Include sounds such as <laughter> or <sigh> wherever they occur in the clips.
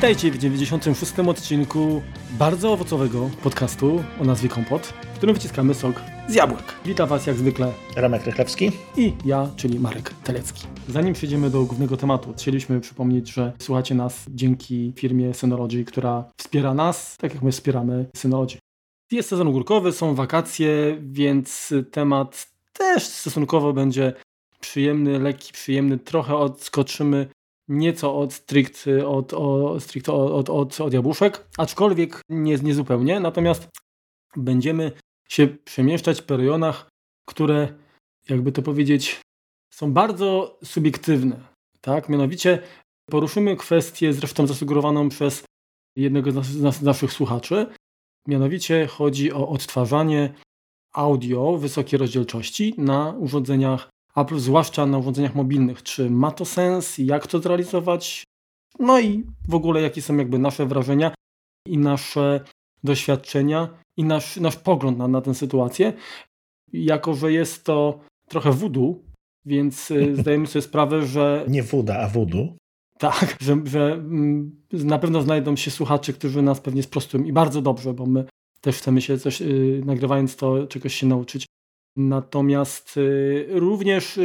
Witajcie w 96. odcinku bardzo owocowego podcastu o nazwie Kompot, w którym wyciskamy sok z jabłek. Witam Was jak zwykle Remek Rychlewski i ja, czyli Marek Telecki. Zanim przejdziemy do głównego tematu, chcieliśmy przypomnieć, że słuchacie nas dzięki firmie Synology, która wspiera nas, tak jak my wspieramy Synology. Jest sezon ogórkowy, są wakacje, więc temat też stosunkowo będzie przyjemny, lekki, przyjemny. Trochę odskoczymy nieco od strict, od, od, strict od, od, od jabłuszek, aczkolwiek nie, nie zupełnie. Natomiast będziemy się przemieszczać po rejonach, które, jakby to powiedzieć, są bardzo subiektywne. Tak? Mianowicie poruszymy kwestię zresztą zasugerowaną przez jednego z, nas, z naszych słuchaczy. Mianowicie chodzi o odtwarzanie audio wysokiej rozdzielczości na urządzeniach Apple, zwłaszcza na urządzeniach mobilnych. Czy ma to sens? Jak to zrealizować? No i w ogóle jakie są jakby nasze wrażenia i nasze doświadczenia i nasz, nasz pogląd na, na tę sytuację. Jako, że jest to trochę wudu, więc y, <laughs> zdajemy sobie sprawę, że... Nie wuda, a wudu. Tak, że, że mm, na pewno znajdą się słuchacze, którzy nas pewnie sprostują i bardzo dobrze, bo my też chcemy się coś, yy, nagrywając to, czegoś się nauczyć. Natomiast y, również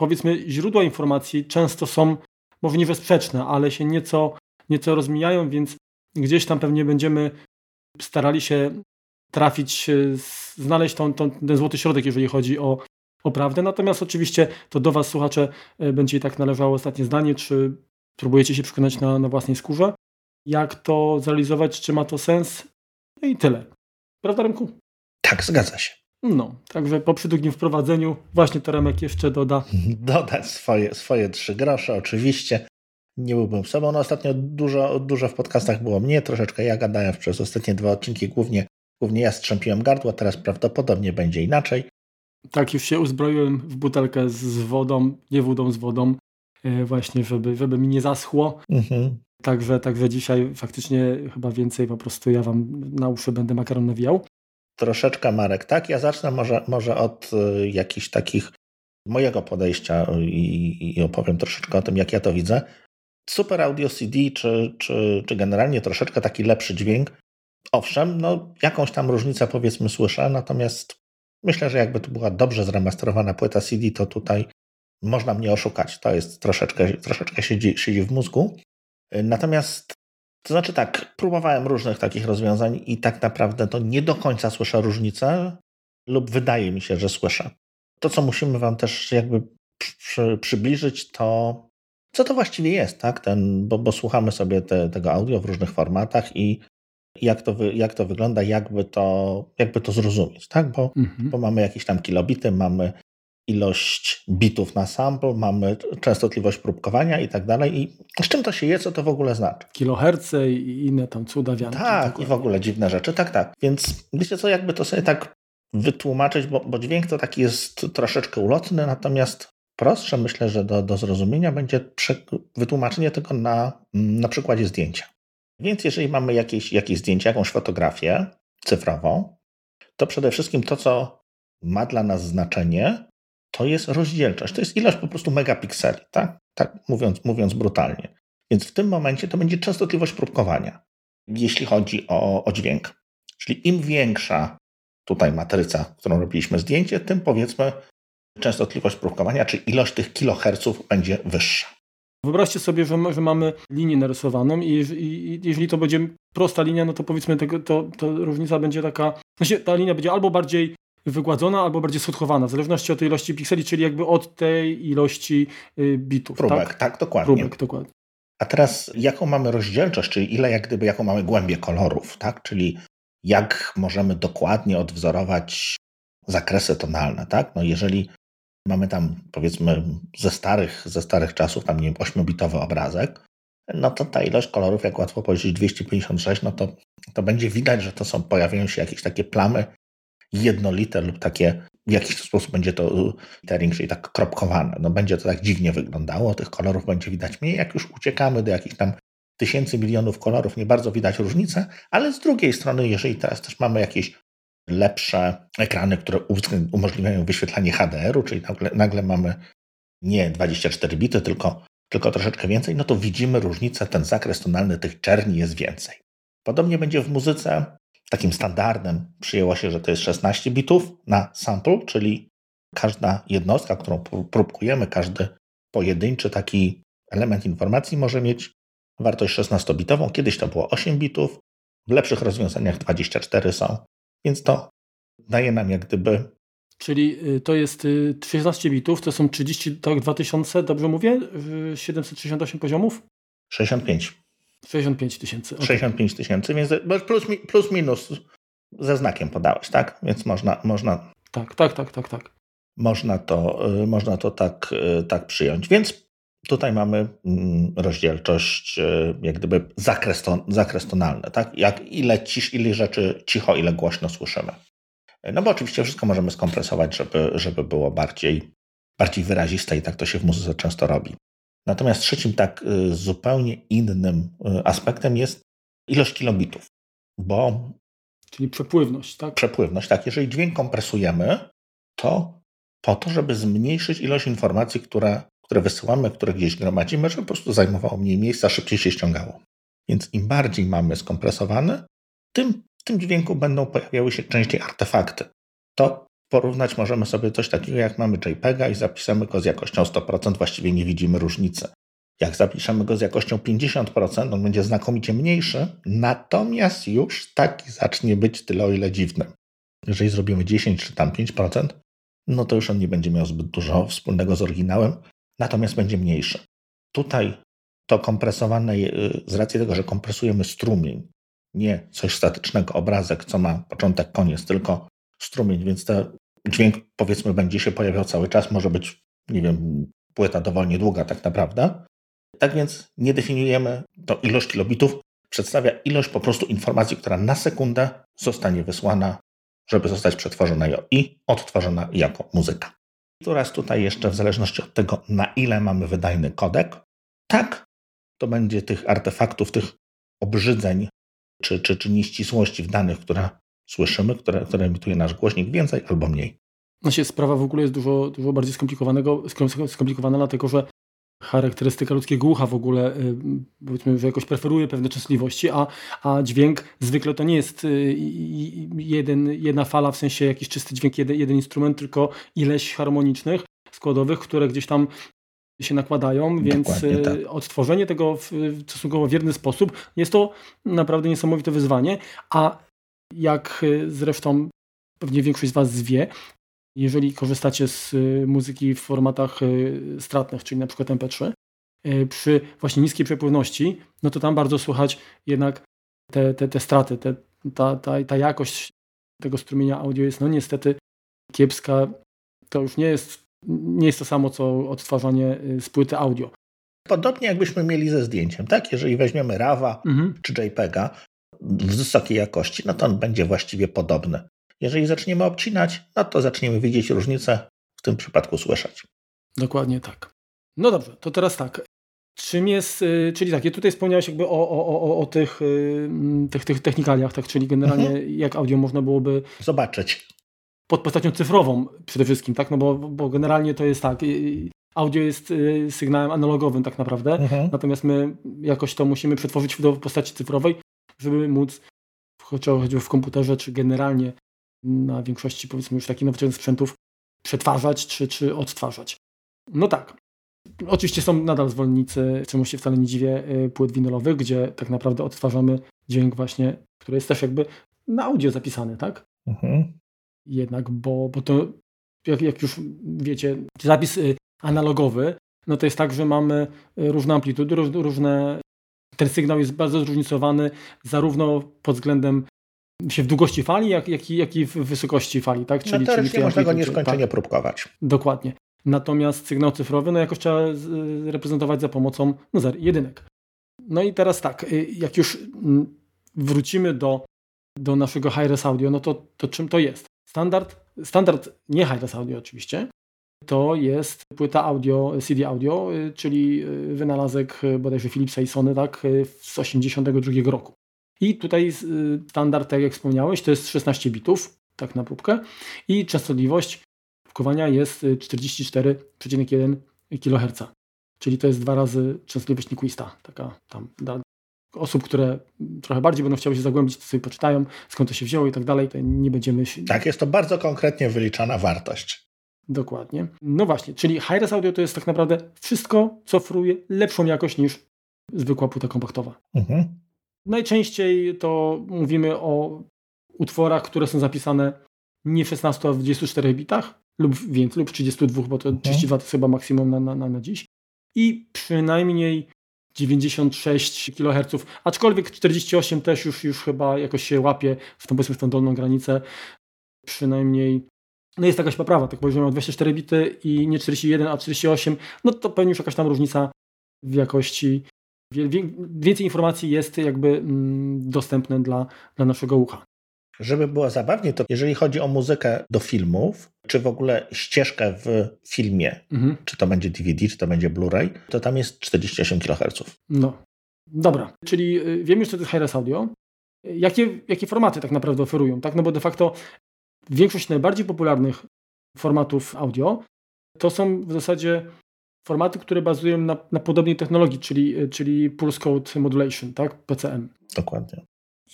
powiedzmy źródła informacji często są może nie sprzeczne, ale się nieco, nieco rozmijają, więc gdzieś tam pewnie będziemy starali się trafić, y, znaleźć tą, tą, ten złoty środek, jeżeli chodzi o, o prawdę. Natomiast oczywiście to do Was, słuchacze, y, będzie i tak należało ostatnie zdanie, czy próbujecie się przekonać na, na własnej skórze, jak to zrealizować, czy ma to sens no i tyle. Prawda, Remku? Tak, zgadza się. No, także po przydługim wprowadzeniu właśnie Teremek jeszcze doda. <laughs> Dodać swoje, swoje trzy grosze, oczywiście. Nie byłbym sobą. No ostatnio dużo, dużo w podcastach było mnie, troszeczkę ja gadałem przez ostatnie dwa odcinki, głównie, głównie ja strzępiłem gardło, teraz prawdopodobnie będzie inaczej. Tak, już się uzbroiłem w butelkę z wodą, nie wodą, z wodą, e, właśnie, żeby, żeby mi nie zaschło. Mhm. Także, także dzisiaj faktycznie chyba więcej po prostu ja wam na uszy będę makaron nawijał troszeczkę Marek, tak? Ja zacznę może, może od y, jakichś takich mojego podejścia i, i opowiem troszeczkę o tym, jak ja to widzę. Super Audio CD, czy, czy, czy generalnie troszeczkę taki lepszy dźwięk. Owszem, no jakąś tam różnicę powiedzmy słyszę, natomiast myślę, że jakby to była dobrze zremasterowana płyta CD, to tutaj można mnie oszukać. To jest troszeczkę, troszeczkę siedzi, siedzi w mózgu. Natomiast to znaczy tak, próbowałem różnych takich rozwiązań i tak naprawdę to nie do końca słyszę różnicę lub wydaje mi się, że słyszę. To, co musimy Wam też jakby przy, przybliżyć, to co to właściwie jest, tak? Ten, bo, bo słuchamy sobie te, tego audio w różnych formatach i jak to, wy, jak to wygląda, jakby to, jakby to zrozumieć, tak? Bo, mhm. bo mamy jakieś tam kilobity, mamy ilość bitów na sample, mamy częstotliwość próbkowania i tak dalej. I z czym to się je, co to w ogóle znaczy? Kiloherce i inne tam cuda wianki. Tak, i w ogóle dziwne rzeczy. Tak, tak. Więc wiecie co, jakby to sobie tak wytłumaczyć, bo, bo dźwięk to taki jest troszeczkę ulotny, natomiast prostsze myślę, że do, do zrozumienia będzie wytłumaczenie tego na, na przykładzie zdjęcia. Więc jeżeli mamy jakieś, jakieś zdjęcie, jakąś fotografię cyfrową, to przede wszystkim to, co ma dla nas znaczenie, to jest rozdzielczość. To jest ilość po prostu megapikseli, tak? Tak mówiąc, mówiąc brutalnie. Więc w tym momencie to będzie częstotliwość próbkowania, jeśli chodzi o, o dźwięk. Czyli im większa tutaj matryca, którą robiliśmy zdjęcie, tym powiedzmy częstotliwość próbkowania, czy ilość tych kiloherców będzie wyższa. Wyobraźcie sobie, że, że mamy linię narysowaną i, i, jeżeli to będzie prosta linia, no to powiedzmy tego, to, to różnica będzie taka, znaczy ta linia będzie albo bardziej wygładzona albo bardziej schotkowana, w zależności od tej ilości pikseli, czyli jakby od tej ilości y, bitów. Próbek, tak, tak dokładnie. Próbek, dokładnie. A teraz jaką mamy rozdzielczość, czyli ile jak gdyby, jaką mamy głębię kolorów, tak? Czyli jak możemy dokładnie odwzorować zakresy tonalne, tak? No jeżeli mamy tam powiedzmy ze starych, ze starych czasów, tam nie wiem, 8-bitowy obrazek, no to ta ilość kolorów, jak łatwo powiedzieć 256, no to, to będzie widać, że to są, pojawiają się jakieś takie plamy jednolite lub takie, w jakiś sposób będzie to lettering, czyli tak kropkowane. No będzie to tak dziwnie wyglądało, tych kolorów będzie widać mniej. Jak już uciekamy do jakichś tam tysięcy, milionów kolorów, nie bardzo widać różnicę, ale z drugiej strony, jeżeli teraz też mamy jakieś lepsze ekrany, które umożliwiają wyświetlanie HDR-u, czyli nagle, nagle mamy nie 24 bity, tylko tylko troszeczkę więcej, no to widzimy różnicę, ten zakres tonalny tych czerni jest więcej. Podobnie będzie w muzyce. Takim standardem przyjęło się, że to jest 16 bitów na sample, czyli każda jednostka, którą próbkujemy, każdy pojedynczy taki element informacji może mieć wartość 16-bitową. Kiedyś to było 8 bitów, w lepszych rozwiązaniach 24 są, więc to daje nam jak gdyby. Czyli y, to jest 16 y, bitów, to są 30, tak 2000, dobrze mówię? 768 poziomów? 65. 65 tysięcy. Okay. 65 tysięcy, więc plus, plus minus ze znakiem podałeś, tak? Więc można, można. Tak, tak, tak, tak, tak. Można to, y, można to tak, tak przyjąć. Więc Tutaj mamy mm, rozdzielczość, e, jak gdyby zakres, ton, zakres tonalny, tak? Jak ile, cisz, ile rzeczy cicho, ile głośno słyszymy. No bo oczywiście wszystko możemy skompresować, żeby, żeby było bardziej, bardziej wyraziste i tak to się w muzyce często robi. Natomiast trzecim tak e, zupełnie innym e, aspektem jest ilość kilobitów, bo... Czyli przepływność, tak? Przepływność, tak. Jeżeli dźwięk kompresujemy, to po to, żeby zmniejszyć ilość informacji, które które wysyłamy, które gdzieś gromadzimy, żeby po prostu zajmowało mniej miejsca, szybciej się ściągało. Więc im bardziej mamy skompresowany, tym w tym dźwięku będą pojawiały się częściej artefakty. To porównać możemy sobie coś takiego, jak mamy JPEGa i zapiszemy go z jakością 100%, właściwie nie widzimy różnicy. Jak zapiszemy go z jakością 50%, on będzie znakomicie mniejszy, natomiast już taki zacznie być tyle o ile dziwny. Jeżeli zrobimy 10 czy tam 5%, no to już on nie będzie miał zbyt dużo wspólnego z oryginałem, natomiast będzie mniejszy. Tutaj to kompresowane, y, z racji tego, że kompresujemy strumień, nie coś statycznego, obrazek, co ma początek, koniec, tylko strumień, więc ten dźwięk powiedzmy będzie się pojawiał cały czas, może być, nie wiem, płyta dowolnie długa tak naprawdę. Tak więc nie definiujemy, to ilość kilobitów przedstawia ilość po prostu informacji, która na sekundę zostanie wysłana, żeby zostać przetworzona i odtworzona jako muzyka. Teraz tutaj jeszcze w zależności od tego, na ile mamy wydajny kodek, tak, to będzie tych artefaktów, tych obrzydzeń czy, czy, czy nieścisłości w danych, które słyszymy, które, które emituje nasz głośnik, więcej albo mniej. Znaczy, sprawa w ogóle jest dużo, dużo bardziej skomplikowanego, skomplikowana, dlatego że charakterystyka ludzkiego ucha w ogóle, y, powiedzmy, że jakoś preferuje pewne częstotliwości, a, a dźwięk zwykle to nie jest y, jeden, jedna fala, w sensie jakiś czysty dźwięk, jeden, jeden instrument, tylko ileś harmonicznych, składowych, które gdzieś tam się nakładają, więc y, tak. odtworzenie tego w stosunkowo wierny sposób jest to naprawdę niesamowite wyzwanie, a jak zresztą pewnie większość z Was wie, jeżeli korzystacie z y, muzyki w formatach y, stratnych, czyli na przykład MP3, y, przy właśnie niskiej przepływności, no to tam bardzo słychać jednak te, te, te straty, te, ta, ta, ta jakość tego strumienia audio jest no niestety kiepska. To już nie jest, nie jest to samo, co odtwarzanie z płyty audio. Podobnie jakbyśmy mieli ze zdjęciem, tak? Jeżeli weźmiemy RAWa mhm. czy JPEGa w wysokiej jakości, no to on będzie właściwie podobny. Jeżeli zaczniemy obcinać, no to zaczniemy widzieć różnicę, w tym przypadku słyszeć. Dokładnie tak. No dobrze, to teraz tak. Czym jest, y, czyli tak, tutaj wspomniałeś jakby o, o, o, o tych, y, tych, tych technikaliach, tak, czyli generalnie mhm. jak audio można byłoby zobaczyć. Pod postacią cyfrową przede wszystkim, tak, no bo, bo generalnie to jest tak, audio jest sygnałem analogowym tak naprawdę, mhm. natomiast my jakoś to musimy przetworzyć do postaci cyfrowej, żeby móc choćby w komputerze, czy generalnie na większości powiedzmy już takich nowoczesnych sprzętów przetwarzać czy, czy odtwarzać. No tak. Oczywiście są nadal zwolennicy, czemu się wcale nie dziwię, y, płyt winylowych, gdzie tak naprawdę odtwarzamy dźwięk właśnie, który jest też jakby na audio zapisany, tak? Mhm. Jednak, bo, bo to jak, jak już wiecie, zapis y, analogowy, no to jest tak, że mamy y, różne amplitudy, różne ten sygnał jest bardzo zróżnicowany zarówno pod względem się w długości fali, jak, jak, i, jak i w wysokości fali. Tak? Czyli, no czyli można go nieskończenie tak, próbkować. Dokładnie. Natomiast sygnał cyfrowy, no jakoś trzeba reprezentować za pomocą no, zer, jedynek. No i teraz tak, y, jak już mm, wrócimy do, do naszego Hi-Res Audio, no to, to czym to jest? Standard, standard nie Hi-Res Audio oczywiście, to jest płyta audio, CD audio, y, czyli y, wynalazek bodajże Philipsa i Sony tak, z 1982 roku. I tutaj y, standard, tak jak wspomniałeś, to jest 16 bitów, tak na próbkę. I częstotliwość próbkowania jest 44,1 y, kHz. czyli to jest dwa razy częstotliwość Nyquista. Taka tam dla osób, które trochę bardziej będą chciały się zagłębić, to sobie poczytają, skąd to się wzięło i tak dalej. To nie będziemy. Tak, jest to bardzo konkretnie wyliczana wartość. Dokładnie. No właśnie, czyli Hi-Res Audio to jest tak naprawdę wszystko, co oferuje lepszą jakość niż zwykła płyta kompaktowa. Mhm. Najczęściej to mówimy o utworach, które są zapisane nie w 16, a w 24 bitach lub więcej, lub 32, bo to mhm. 32 to chyba maksimum na, na, na dziś. I przynajmniej 96 kHz, aczkolwiek 48 też już, już chyba jakoś się łapie w tą, powiedzmy, w tą dolną granicę. Przynajmniej no jest jakaś poprawa, tak mam 24 bity i nie 41, a 48, no to pewnie już jakaś tam różnica w jakości. Więcej informacji jest jakby mm, dostępne dla, dla naszego ucha. Żeby było zabawnie, to jeżeli chodzi o muzykę do filmów, czy w ogóle ścieżkę w filmie, mhm. czy to będzie DVD, czy to będzie Blu-ray, to tam jest 48 kHz. No, dobra. Czyli y, wiemy już, co to jest Hi-Res Audio. Jakie, jakie formaty tak naprawdę oferują, tak? No bo de facto większość najbardziej popularnych formatów audio to są w zasadzie formaty, które bazują na, na podobnej technologii, czyli, czyli Pulse Code Modulation, tak? PCM. Dokładnie.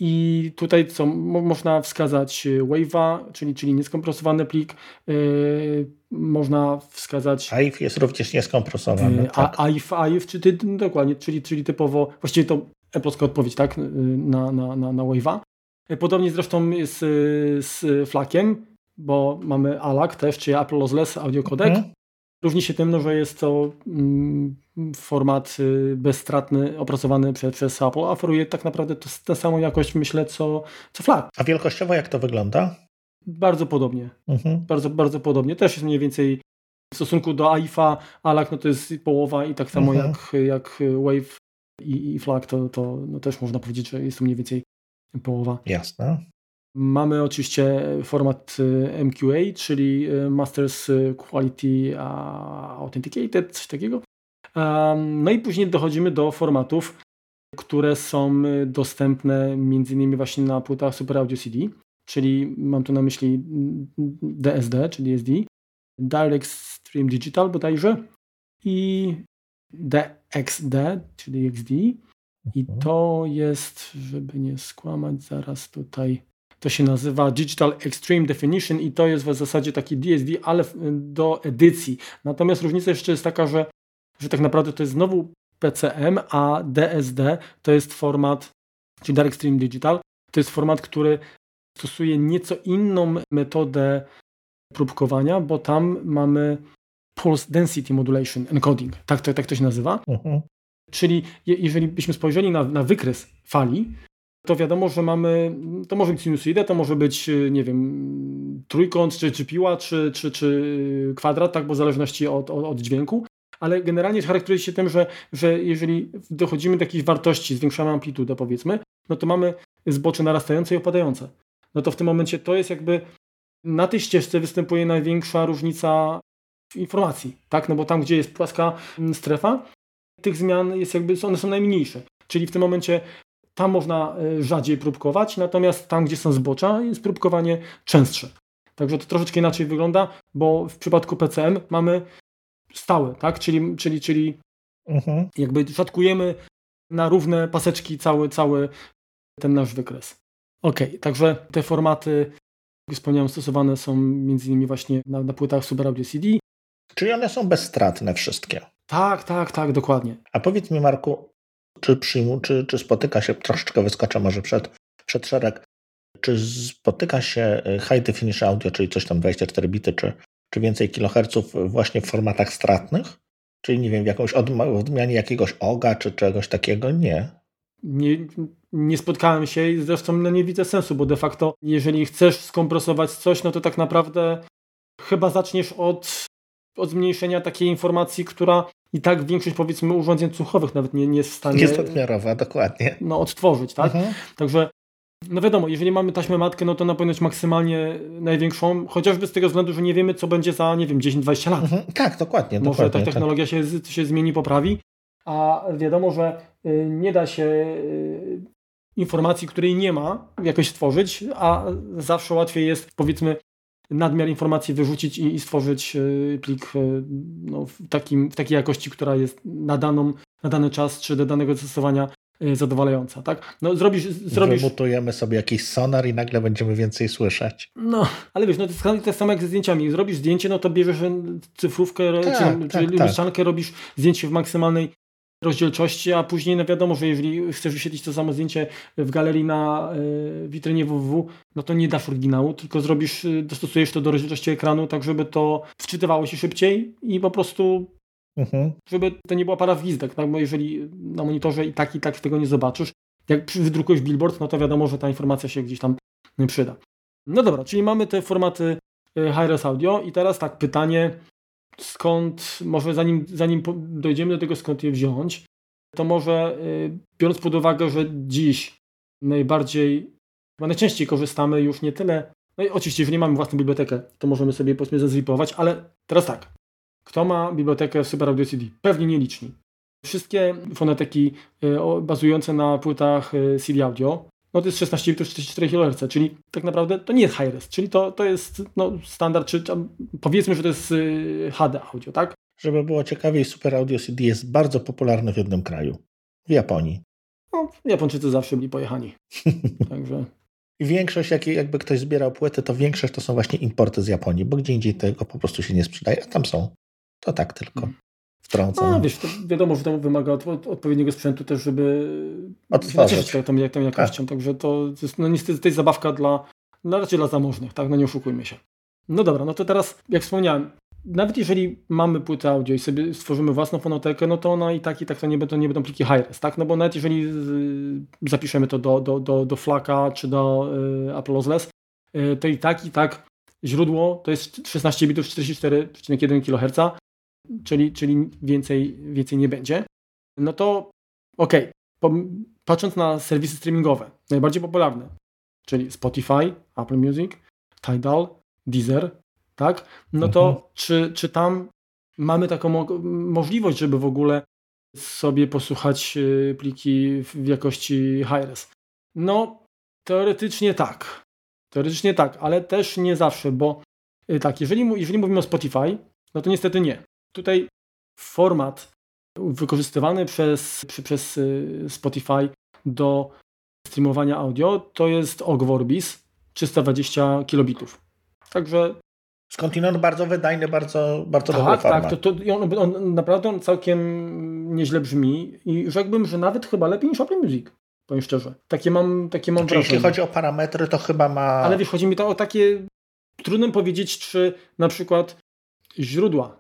I tutaj co można wskazać y, Wave'a, czyli, czyli nieskompresowany plik. Yy, można wskazać. AIF jest również nieskompresowany. Yy, tak. AIF, AIF czy ty, dokładnie, czyli, czyli typowo, właściwie to polska odpowiedź tak, yy, na, na, na, na Wave'a. Yy, podobnie zresztą z, z Flakiem, bo mamy ALAC też, czyli Apple Lossless Audio Codec. Mhm. Różni się tym, no, że jest to mm, format y, bezstratny, opracowany przez, przez Apple. Oferuje tak naprawdę to, tę samą jakość, myślę, co, co FLAC. A wielkościowo jak to wygląda? Bardzo podobnie. Mhm. Bardzo, bardzo podobnie. Też jest mniej więcej w stosunku do AIFA, ALAC no to jest połowa i tak samo mhm. jak, jak Wave i, i FLAC, to, to no też można powiedzieć, że jest to mniej więcej połowa. Jasne. Mamy oczywiście format y, MQA, czyli y, Masters Quality Authenticated, coś takiego. No i później dochodzimy do formatów, które są y, dostępne m.in. właśnie na płytach Super Audio CD, czyli mam tu na myśli DSD, czyli DSD, Direct Stream Digital bodajże i DXD, czyli XD. I to jest, żeby nie skłamać, zaraz tutaj to się nazywa Digital Extreme Definition i to jest w zasadzie taki DSD, ale do edycji. Natomiast różnica jeszcze jest taka, że, że tak naprawdę to jest znowu PCM, a DSD to jest format, czyli Direct Stream Digital, to jest format, który stosuje nieco inną metodę próbkowania, bo tam mamy Pulse Density Modulation Encoding, tak to, tak to się nazywa. Uh mhm. -huh. Czyli jeżeli byśmy spojrzeli na, na wykres fali, to wiadomo, że mamy, to może być sinusoida, to może być, y, nie wiem, trójkąt, czy, czy piła, czy, czy, czy kwadrat, tak, bo w zależności od, od, od dźwięku, ale generalnie charakteryzuje się tym, że, że jeżeli dochodzimy do jakiejś wartości, zwiększamy amplitudę powiedzmy, no to mamy zbocze narastające i opadające. No to w tym momencie to jest jakby, na tej ścieżce występuje największa różnica informacji, tak, no bo tam, gdzie jest płaska mm, strefa, tych zmian jest jakby, one są najmniejsze. Czyli w tym momencie tam można e, rzadziej próbkować, natomiast tam, gdzie są zbocza, jest próbkowanie częstsze. Także to troszeczkę inaczej wygląda, bo w przypadku PCM mamy stałe, tak? Czyli, czyli, czyli mhm. jakby szatkujemy na równe paseczki cały, cały ten nasz wykres. Ok, także te formaty, jak wspomniałem, stosowane są między innymi właśnie na, na płytach Super Audio CD. Czyli one są bezstratne wszystkie. Tak, tak, tak, dokładnie. A powiedz mi, Marku, czy, przyjmu, czy, czy spotyka się, troszeczkę wyskoczę może przed, przed szereg, czy spotyka się y, high definition audio, czyli coś tam 24 bity, czy, czy więcej kiloherców właśnie w formatach stratnych? Czyli nie wiem, w jakąś odmianie jakiegoś OGA czy czegoś takiego? Nie. Nie, nie spotkałem się i zresztą no nie widzę sensu, bo de facto jeżeli chcesz skompresować coś, no to tak naprawdę chyba zaczniesz od, od zmniejszenia takiej informacji, która i tak większość powiedzmy urządzeń słuchowych nawet nie, nie jest w stanie... Jest odmiarowa, dokładnie. No, odtworzyć, tak? Mhm. Także no wiadomo, jeżeli mamy taśmę matkę, no to na pewno maksymalnie największą, chociażby z tego względu, że nie wiemy, co będzie za, nie wiem, 10-20 lat. Mhm. Tak, dokładnie. Może dokładnie, ta technologia tak. się, się zmieni, poprawi, a wiadomo, że y, nie da się y, informacji, której nie ma, jakoś stworzyć, a zawsze łatwiej jest, powiedzmy, nadmiar informacji wyrzucić i, i stworzyć y, plik y, no, w, takim, w takiej jakości, która jest na, daną, na dany czas czy do danego zastosowania y, zadowalająca, tak? No zrobisz... zrobisz... Wymutujemy sobie jakiś sonar i nagle będziemy więcej słyszeć. No, ale wiesz, no to jest tak samo jak ze zdjęciami. Zrobisz zdjęcie, no to bierzesz cyfrówkę tak, czy, tak, czy tak. robisz zdjęcie w maksymalnej rozdzielczości, a później no wiadomo, że jeżeli chcesz wyświetlić to samo zdjęcie w galerii na y, witrynie www, no to nie dasz oryginału, tylko zrobisz, y, dostosujesz to do rozdzielczości ekranu, tak żeby to wczytywało się szybciej i po prostu mhm. żeby to nie była para gwizdek, tak? bo jeżeli na monitorze i tak i tak tego nie zobaczysz, jak wydrukujesz billboard, no to wiadomo, że ta informacja się gdzieś tam przyda. No dobra, czyli mamy te formaty y, high-res audio i teraz tak, pytanie, skąd, może zanim, zanim dojdziemy do tego, skąd je wziąć, to może y, biorąc pod uwagę, że dziś najbardziej, chyba najczęściej korzystamy już nie tyle, no i oczywiście, jeżeli mamy własną bibliotekę, to możemy sobie powiedzmy zezripować, ale teraz tak, kto ma bibliotekę Super Audio CD? Pewnie nieliczni. Wszystkie fonoteki y, bazujące na płytach y, CD Audio no to jest 16 bitów 44 kHz, czyli tak naprawdę to nie jest high-res, czyli to, to jest no, standard, czy powiedzmy, że to jest y, HD audio, tak? Żeby było ciekawiej, Super Audio CD jest bardzo popularny w jednym kraju, w Japonii. No, Japończycy zawsze byli pojechani. <laughs> Także... I większość, jak, jakby ktoś zbierał płyty, to większość to są właśnie importy z Japonii, bo gdzie indziej tego po prostu się nie sprzedaje, a tam są. To tak tylko. Hmm wtrącam. A wiesz, to wiadomo, że to wymaga od, od, odpowiedniego sprzętu też, żeby nacieszyć tą, tą jakością. Tak. Także to jest no niestety to jest zabawka dla, no raczej dla zamożnych, tak? No nie oszukujmy się. No dobra, no to teraz, jak wspomniałem, nawet jeżeli mamy płytę audio i sobie stworzymy własną fonotekę, no to ona i tak, i tak to nie będą, nie będą pliki high-res, tak? No bo nawet jeżeli zapiszemy to do, do, do, do Flaka czy do y, Apple Lossless, y, to i tak, i tak źródło to jest 16 bitów 44,1 kHz, czyli, czyli więcej, więcej nie będzie, no to okej, okay. patrząc na serwisy streamingowe, najbardziej popularne, czyli Spotify, Apple Music, Tidal, Deezer, tak? No to mhm. czy, czy tam mamy taką mo możliwość, żeby w ogóle sobie posłuchać y, pliki w jakości high-res? No, teoretycznie tak. Teoretycznie tak, ale też nie zawsze, bo y, tak, jeżeli, jeżeli mówimy o Spotify, no to niestety nie. Tutaj format wykorzystywany przez, przez y, Spotify do streamowania audio to jest OGG Vorbis 320 kilobitów. Także Skądinąd bardzo wydajny, bardzo, bardzo tak, dobry tak, format. Tak, to, to on, on, naprawdę on całkiem nieźle brzmi i rzekłbym, że nawet chyba lepiej niż Apple Music, powiem szczerze. Takie mam, takie mam wrażenie. Jeśli chodzi o parametry, to chyba ma... Ale wiesz, chodzi mi to o takie... Trudno powiedzieć, czy na przykład źródła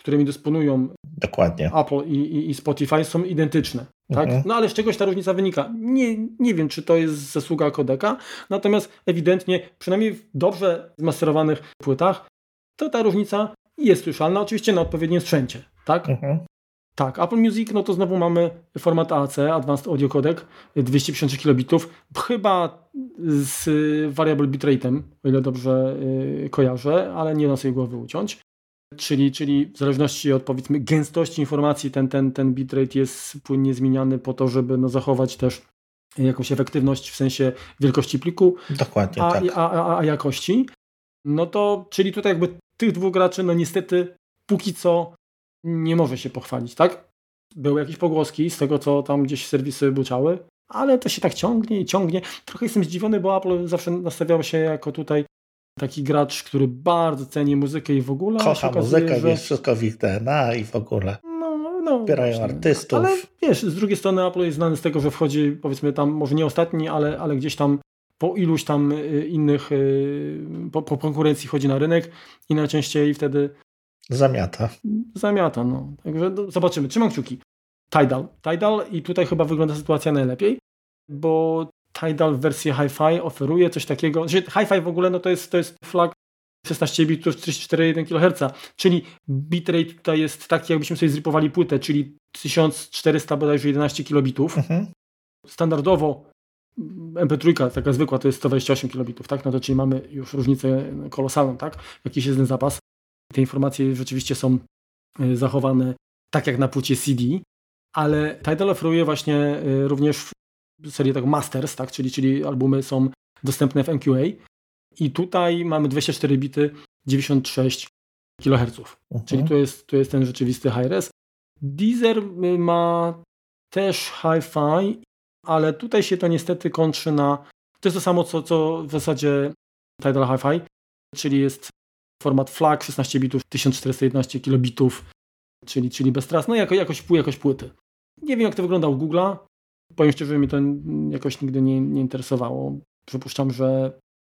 którymi dysponują Dokładnie. Apple i, i, i Spotify są identyczne. Tak? Mhm. No ale z czegoś ta różnica wynika. Nie, nie wiem, czy to jest zasługa kodeka, natomiast ewidentnie, przynajmniej w dobrze zmasterowanych płytach, to ta różnica jest słyszalna, oczywiście na odpowiednim sprzęcie. Tak? Mhm. Tak, Apple Music, no to znowu mamy format AAC, Advanced Audio Codec, 250 kilobitów, chyba z variable bitrate'em, o ile dobrze y, kojarzę, ale nie da sobie głowy uciąć. Czyli, czyli w zależności od powiedzmy gęstości informacji ten, ten, ten bitrate jest płynnie zmieniany po to, żeby no, zachować też jakąś efektywność w sensie wielkości pliku, Dokładnie, a, tak. a, a, a jakości. No to, czyli tutaj jakby tych dwóch graczy, no niestety póki co nie może się pochwalić, tak? Były jakieś pogłoski z tego, co tam gdzieś serwisy buczały, ale to się tak ciągnie i ciągnie. Trochę jestem zdziwiony, bo Apple zawsze nastawiał się jako tutaj taki gracz, który bardzo ceni muzykę i w ogóle. Kocha muzykę, że... wiesz, wszystko w ich DNA i w ogóle. No, no, Wspierają właśnie. artystów. Ale wiesz, z drugiej strony Apple jest znany z tego, że wchodzi powiedzmy tam, może nie ostatni, ale, ale gdzieś tam po iluś tam y, innych, y, po, po konkurencji chodzi na rynek i najczęściej wtedy Zamiata. Zamiata, no. Także zobaczymy. Trzymam kciuki. Tidal. Tidal i tutaj chyba wygląda sytuacja najlepiej, bo Tidal w wersji Hi-Fi oferuje coś takiego, że Hi-Fi w ogóle no to jest, to jest flag 16 bitów 34,1 kHz, czyli bitrate tutaj jest taki, jakbyśmy sobie zripowali płytę, czyli 1400 bodajże 11 kilobitów. Mhm. Standardowo MP3, taka zwykła, to jest 128 kilobitów, tak? No to czyli mamy już różnicę kolosalną, tak? Jakiś jest ten zapas. Te informacje rzeczywiście są e, zachowane tak jak na płycie CD, ale Tidal oferuje właśnie e, również serię tak Masters, tak, czyli, czyli albumy są dostępne w MQA. I tutaj mamy 24 bity, 96 kHz. Mhm. Czyli tu jest, tu jest ten rzeczywisty high-res. Deezer y, ma też hi-fi, ale tutaj się to niestety kończy na... To jest to samo, co, co w zasadzie Tidal Hi-Fi, czyli jest format FLAC 16 bitów, 1411 kilobitów, czyli, czyli bez tras, no jako, jakoś, jakoś płyty. Nie wiem jak to wygląda u Google'a, powiem szczerze, mnie to jakoś nigdy nie, nie interesowało. Przypuszczam, że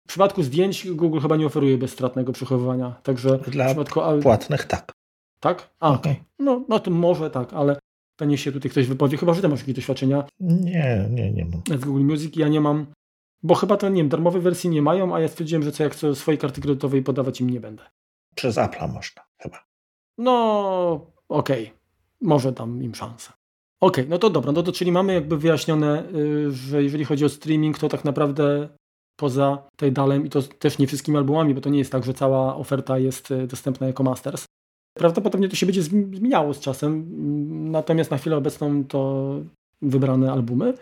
w przypadku zdjęć Google chyba nie oferuje bezstratnego przechowywania, także Dla w przypadku... płatnych tak. Tak? A, okej. Okay. No, no to może tak, ale to nie się tutaj ktoś wypowie, chyba, że ty masz jakieś doświadczenia. Nie, nie, nie mam. Z Google Music ja nie mam, bo chyba to, nie wiem, darmowej wersji nie mają, a ja stwierdziłem, że co jak co swojej karty kredytowej podawać im nie będę. Przez Apple'a można chyba. No, okej. Okay. Może dam im szansę. Okej, okay, no to dobra, no to czyli mamy jakby wyjaśnione, y, że jeżeli chodzi o streaming, to tak naprawdę poza Tidalem i to też nie wszystkimi albumami, bo to nie jest tak, że cała oferta jest y, dostępna jako masters. Prawdopodobnie to się będzie zmieniało z czasem, natomiast na chwilę obecną to wybrane albumy.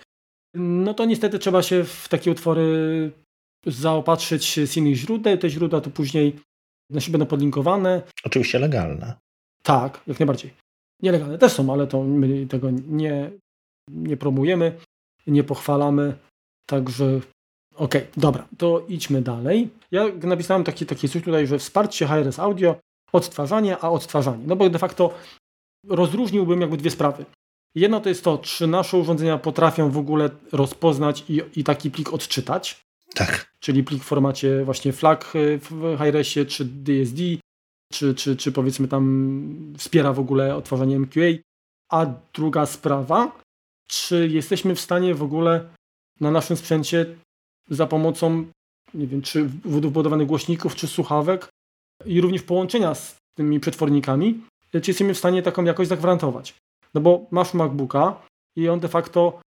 No to niestety trzeba się w takie utwory zaopatrzyć z innych źródeł. Te źródła to później znaczy będą podlinkowane. Oczywiście legalne. Tak, jak najbardziej. Nielegalne też są, ale to my tego nie, nie promujemy, nie pochwalamy. Także okej, okay, dobra, to idźmy dalej. Ja napisałem takie, takie coś tutaj, że wsparcie HRS Audio, odtwarzanie, a odtwarzanie. No bo de facto rozróżniłbym jakby dwie sprawy. Jedno to jest to, czy nasze urządzenia potrafią w ogóle rozpoznać i, i taki plik odczytać. Tak. Czyli plik w formacie właśnie FLAC w HRS-ie, czy DSD, czy, czy, czy powiedzmy tam wspiera w ogóle odtwarzanie MQA. A druga sprawa, czy jesteśmy w stanie w ogóle na naszym sprzęcie za pomocą, nie wiem, czy wbudowanych głośników, czy słuchawek i również połączenia z tymi przetwornikami, czy jesteśmy w stanie taką jakość zagwarantować. No bo masz MacBooka i on de facto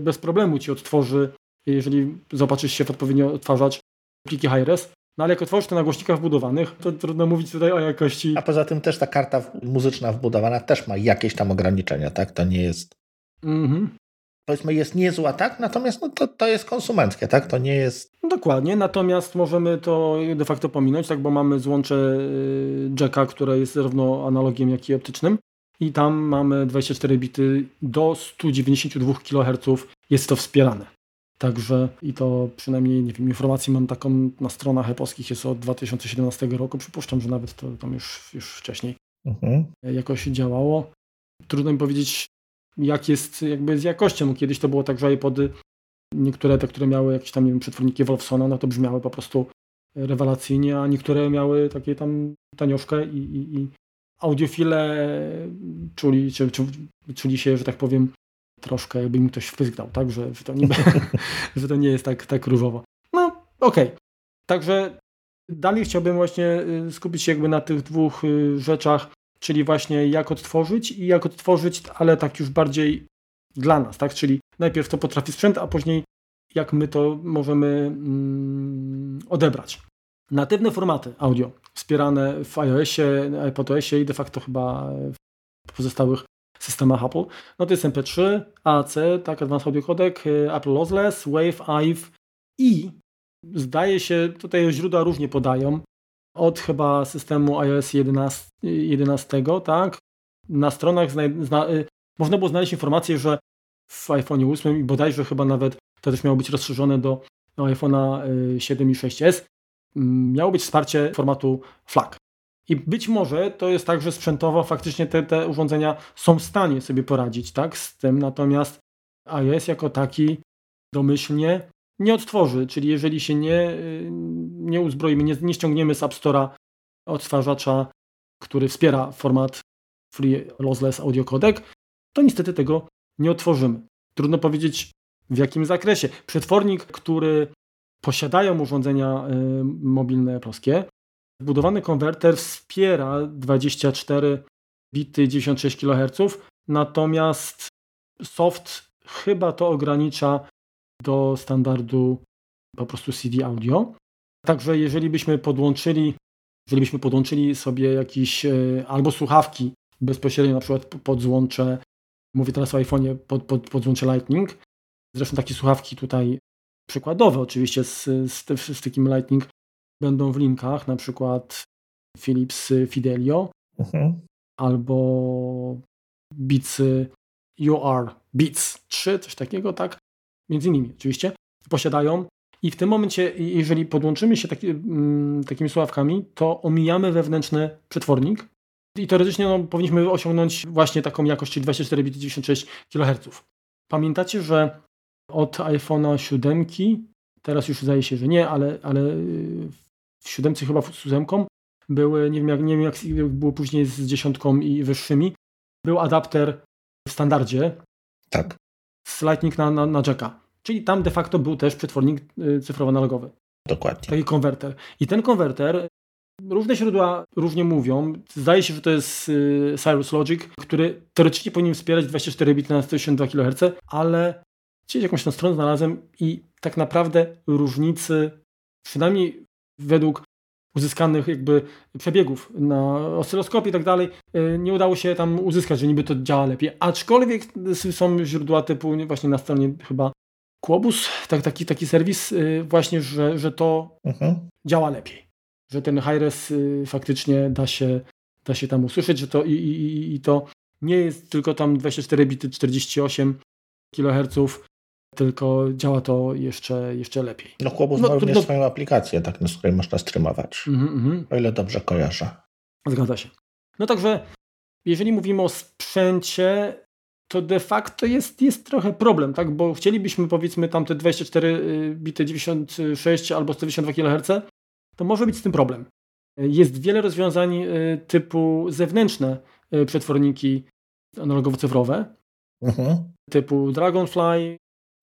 bez problemu ci odtworzy, jeżeli zobaczysz się w odpowiednio odtwarzacz pliki high-res, no ale jak otworzysz to na głośnikach wbudowanych, to trudno mówić tutaj o jakości. A poza tym też ta karta muzyczna wbudowana też ma jakieś tam ograniczenia, tak? To nie jest. Mhm. Powiedzmy, jest niezła, tak? Natomiast no, to, to jest konsumenckie, tak? To nie jest. Dokładnie, natomiast możemy to de facto pominąć, tak? Bo mamy złącze y, jacka, które jest zarówno analogiem, jak i optycznym. I tam mamy 24 bity do 192 kHz. Jest to wspierane. Także i to przynajmniej, nie wiem, informacji mam taką na stronach eposkich jest od 2017 roku. Przypuszczam, że nawet to tam już, już wcześniej mhm. jakoś działało. Trudno mi powiedzieć, jak jest jakby z jakością. Kiedyś to było tak, że iPody, niektóre te, które miały jakieś tam, nie wiem, przetworniki Wolfsona, no to brzmiały po prostu rewelacyjnie, a niektóre miały takie tam tanioszkę i, i, i audiofile czuli, czy, czuli się, że tak powiem, troszkę jakby mi ktoś wpyskał, tak, że, że, to, nie, <laughs> <laughs> że to nie jest tak, tak różowo. No, okej. Okay. Także dalej chciałbym właśnie y, skupić się jakby na tych dwóch y, rzeczach, czyli właśnie jak odtworzyć i jak odtworzyć, ale tak już bardziej dla nas, tak, czyli najpierw to potrafi sprzęt, a później jak my to możemy mm, odebrać. Natywne formaty audio wspierane w iOSie, iPadOSie i de facto chyba w pozostałych systemach Apple, no to jest MP3, AC, tak, Advanced Audio Codec, y, Apple Lossless, Wave, IVE i zdaje się, tutaj źródła różnie podają, od chyba systemu iOS 11, 11 tak, na stronach zna, y, można było znaleźć informację, że w iPhone 8 i bodajże chyba nawet to też miało być rozszerzone do iPhone'a 7 y, i 6s, miało być wsparcie formatu FLAC. I być może to jest tak, że sprzętowo faktycznie te, te urządzenia są w stanie sobie poradzić tak, z tym, natomiast iOS jako taki domyślnie nie odtworzy, czyli jeżeli się nie, y, nie uzbroimy, nie, nie ściągniemy z App Store'a odtwarzacza, który wspiera format Free Lossless Audio Codec, to niestety tego nie otworzymy. Trudno powiedzieć w jakim zakresie. Przetwornik, który posiadają urządzenia y, mobilne polskie, Wbudowany konwerter wspiera 24 bity 96 kHz, natomiast soft chyba to ogranicza do standardu po prostu CD audio. Także jeżeli byśmy podłączyli, jeżeli byśmy podłączyli sobie jakieś e, albo słuchawki bezpośrednio na przykład pod złącze, mówię teraz o iPhone'ie, pod, pod, pod złącze Lightning, zresztą takie słuchawki tutaj przykładowe oczywiście z, z, z takim Lightning będą w linkach, na przykład Philips Fidelio mhm. albo Beats UR Beats 3, coś takiego, tak? Między innymi oczywiście posiadają. I w tym momencie, jeżeli podłączymy się taki, mm, takimi słuchawkami, to omijamy wewnętrzny przetwornik i teoretycznie no, powinniśmy osiągnąć właśnie taką jakość, czyli 24 bit 96 kHz. Pamiętacie, że od iPhone'a 7, teraz już zdaje się, że nie, ale, ale w 7 chyba z 7 były, nie wiem, jak, nie wiem jak było później z dziesiątką i wyższymi, był adapter w standardzie. Tak. Z Lightning na, na, na jacka. Czyli tam de facto był też przetwornik y, cyfrowo-analogowy. Dokładnie. Taki konwerter. I ten konwerter, różne źródła różnie mówią. Zdaje się, że to jest y, Cyrus Logic, który teoretycznie powinien wspierać 24 bity na 182 kHz, ale gdzieś jakąś tam stronę znalazłem i tak naprawdę różnicy, przynajmniej według uzyskanych jakby przebiegów na oscyloskopie i tak dalej, y, nie udało się tam uzyskać, że niby to działa lepiej. Aczkolwiek są źródła typu właśnie na stronie chyba Kłobus, tak, taki, taki serwis y, właśnie, że, że to mhm. działa lepiej. Że ten high-res y, faktycznie da się, da się tam usłyszeć, że to i, i, i to nie jest tylko tam 24 bity 48 kHz, tylko działa to jeszcze, jeszcze lepiej. No Kłobus no, ma również no, swoją aplikację, tak, z której można streamować. Mm -hmm. O ile dobrze kojarzę. Zgadza się. No także, jeżeli mówimy o sprzęcie, to de facto jest, jest trochę problem, tak? Bo chcielibyśmy powiedzmy tam te 24 y, bity 96 albo 192 kHz, to może być z tym problem. Jest wiele rozwiązań y, typu zewnętrzne y, przetworniki analogowo-cyfrowe, mhm. typu Dragonfly,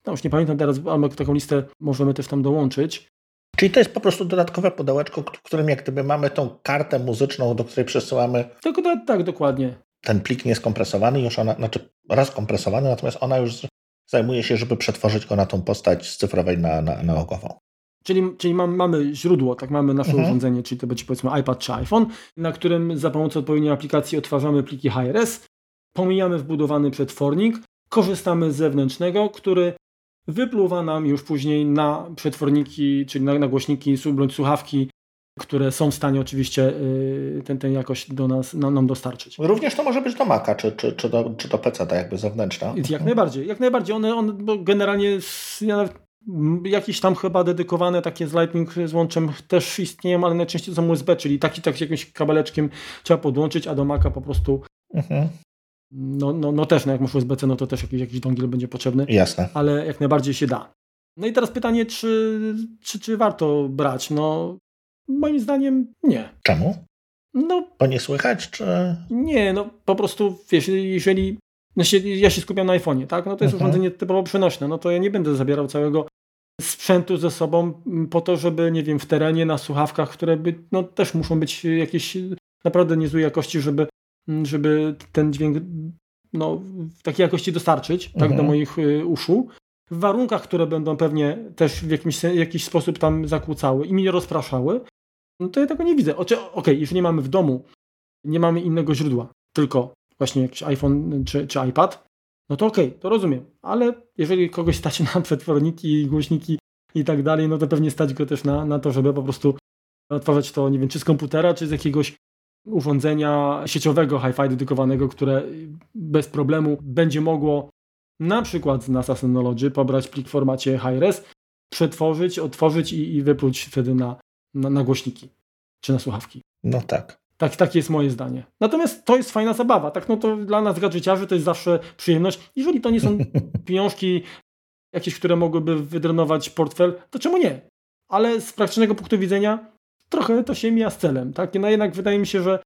no już nie pamiętam teraz, ale taką listę możemy też tam dołączyć. Czyli to jest po prostu dodatkowe pudełeczko, w którym jak gdyby mamy tą kartę muzyczną, do której przesyłamy. Tak, tak, dokładnie ten plik nieskompresowany, już ona, znaczy raz kompresowany, natomiast ona już zajmuje się, żeby przetworzyć go na tą postać z cyfrowej na, na, na Czyli, czyli mam, mamy źródło, tak mamy nasze mhm. urządzenie, czyli to będzie powiedzmy iPad czy iPhone, na którym za pomocą odpowiedniej aplikacji odtwarzamy pliki HRS, pomijamy wbudowany przetwornik, korzystamy z zewnętrznego, który wypluwa nam już później na przetworniki, czyli na, na głośniki bądź słuchawki które są w stanie oczywiście y, ten, ten jakość do nas, nam, nam dostarczyć. Również to może być do Maca, czy, czy, czy, do, czy do PC, tak jakby zewnętrzna. Jak najbardziej, jak najbardziej. One, one bo generalnie ja jakieś tam chyba dedykowane takie z Lightning z łączem też istnieją, ale najczęściej są USB, czyli taki tak jakimś kabeleczkiem trzeba podłączyć, a do Maca po prostu mhm. No, no, no też, no jak masz USB-C, no to też jakiś, jakiś dongiel będzie potrzebny. Jasne. Ale jak najbardziej się da. No i teraz pytanie, czy, czy, czy warto brać? No Moim zdaniem nie. Czemu? No, Bo nie słychać, czy... Nie, no po prostu, wiesz, jeżeli no się, ja się skupiam na iPhone'ie, tak? No to jest mhm. urządzenie typowo przenośne, no to ja nie będę zabierał całego sprzętu ze sobą po to, żeby, nie wiem, w terenie, na słuchawkach, które by, no też muszą być jakieś naprawdę niezłej jakości, żeby, żeby ten dźwięk no, w takiej jakości dostarczyć, tak, do mhm. moich y, uszu w warunkach, które będą pewnie też w jakimś, jakiś sposób tam zakłócały i mnie rozpraszały, no to ja tego nie widzę. Okej, okay, jeżeli mamy w domu, nie mamy innego źródła, tylko właśnie jakiś iPhone czy, czy iPad, no to okej, okay, to rozumiem. Ale jeżeli kogoś stać na przetworniki, głośniki i tak dalej, no to pewnie stać go też na, na to, żeby po prostu odtwarzać to, nie wiem, czy z komputera, czy z jakiegoś urządzenia sieciowego hi-fi dedykowanego, które bez problemu będzie mogło na przykład z NASA Synology pobrać plik w formacie high-res, przetworzyć, otworzyć i, i wypluć wtedy na, na, na głośniki czy na słuchawki. No tak. Tak, takie jest moje zdanie. Natomiast to jest fajna zabawa. Tak, no to dla nas gadżeciarzy to jest zawsze przyjemność. Jeżeli to nie są <laughs> pieniążki jakieś, które mogłyby wydrenować portfel, to czemu nie? Ale z praktycznego punktu widzenia trochę to się mija z celem. Tak? No jednak wydaje mi się, że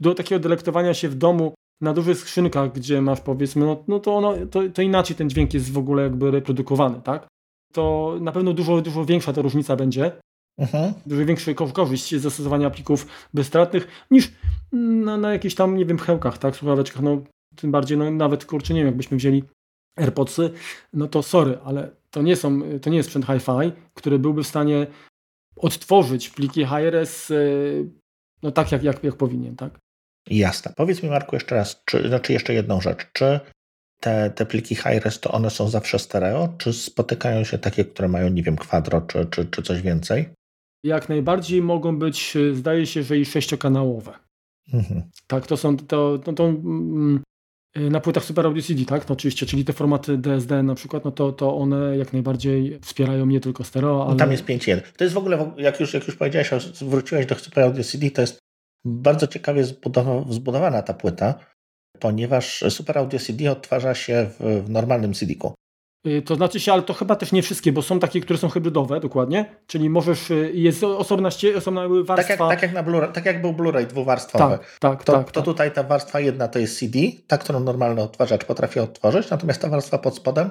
do takiego delektowania się w domu na dużych skrzynkach, gdzie masz powiedzmy, no, no to, ono, to, to inaczej ten dźwięk jest w ogóle jakby reprodukowany, tak? To na pewno dużo, dużo większa ta różnica będzie. Mhm. Dużo większa korzyść z zastosowania plików bezstratnych niż na, na jakichś tam, nie wiem, hełkach, tak, słuchaweczkach, no tym bardziej, no nawet, kurczę, nie wiem, jakbyśmy wzięli AirPodsy, no to sorry, ale to nie są, to nie jest sprzęt hi-fi, który byłby w stanie odtworzyć pliki HRS no tak, jak, jak, jak powinien, tak? Jasne. Powiedz mi, Marku, jeszcze raz, czy, znaczy jeszcze jedną rzecz. Czy te, te pliki high-res to one są zawsze stereo, czy spotykają się takie, które mają, nie wiem, kwadro, czy, czy, czy coś więcej? jak najbardziej mogą być, zdaje się, że i sześciokanałowe. Mhm. Tak, to są, to, to, to mm, na płytach Super Audio CD, tak, no oczywiście, czyli te formaty DSD na przykład, no to, to one jak najbardziej wspierają nie tylko stereo, ale... Tam jest 5.1. To jest w ogóle, jak już, jak już powiedziałeś, wróciłeś do Super Audio CD, to jest bardzo ciekawie zbudowana ta płyta, ponieważ Super Audio CD odtwarza się w, w normalnym CD-ku. Y, to znaczy się, ale to chyba też nie wszystkie, bo są takie, które są hybrydowe, dokładnie. Czyli możesz, y, jest osobna, osobna warstwa. Tak jak, tak jak, na Blu tak jak był Blu-ray dwuwarstwowy. Tak, tak, to, tak, to tak. tutaj ta warstwa jedna to jest CD, ta, którą normalny odtwarzacz potrafi odtworzyć, natomiast ta warstwa pod spodem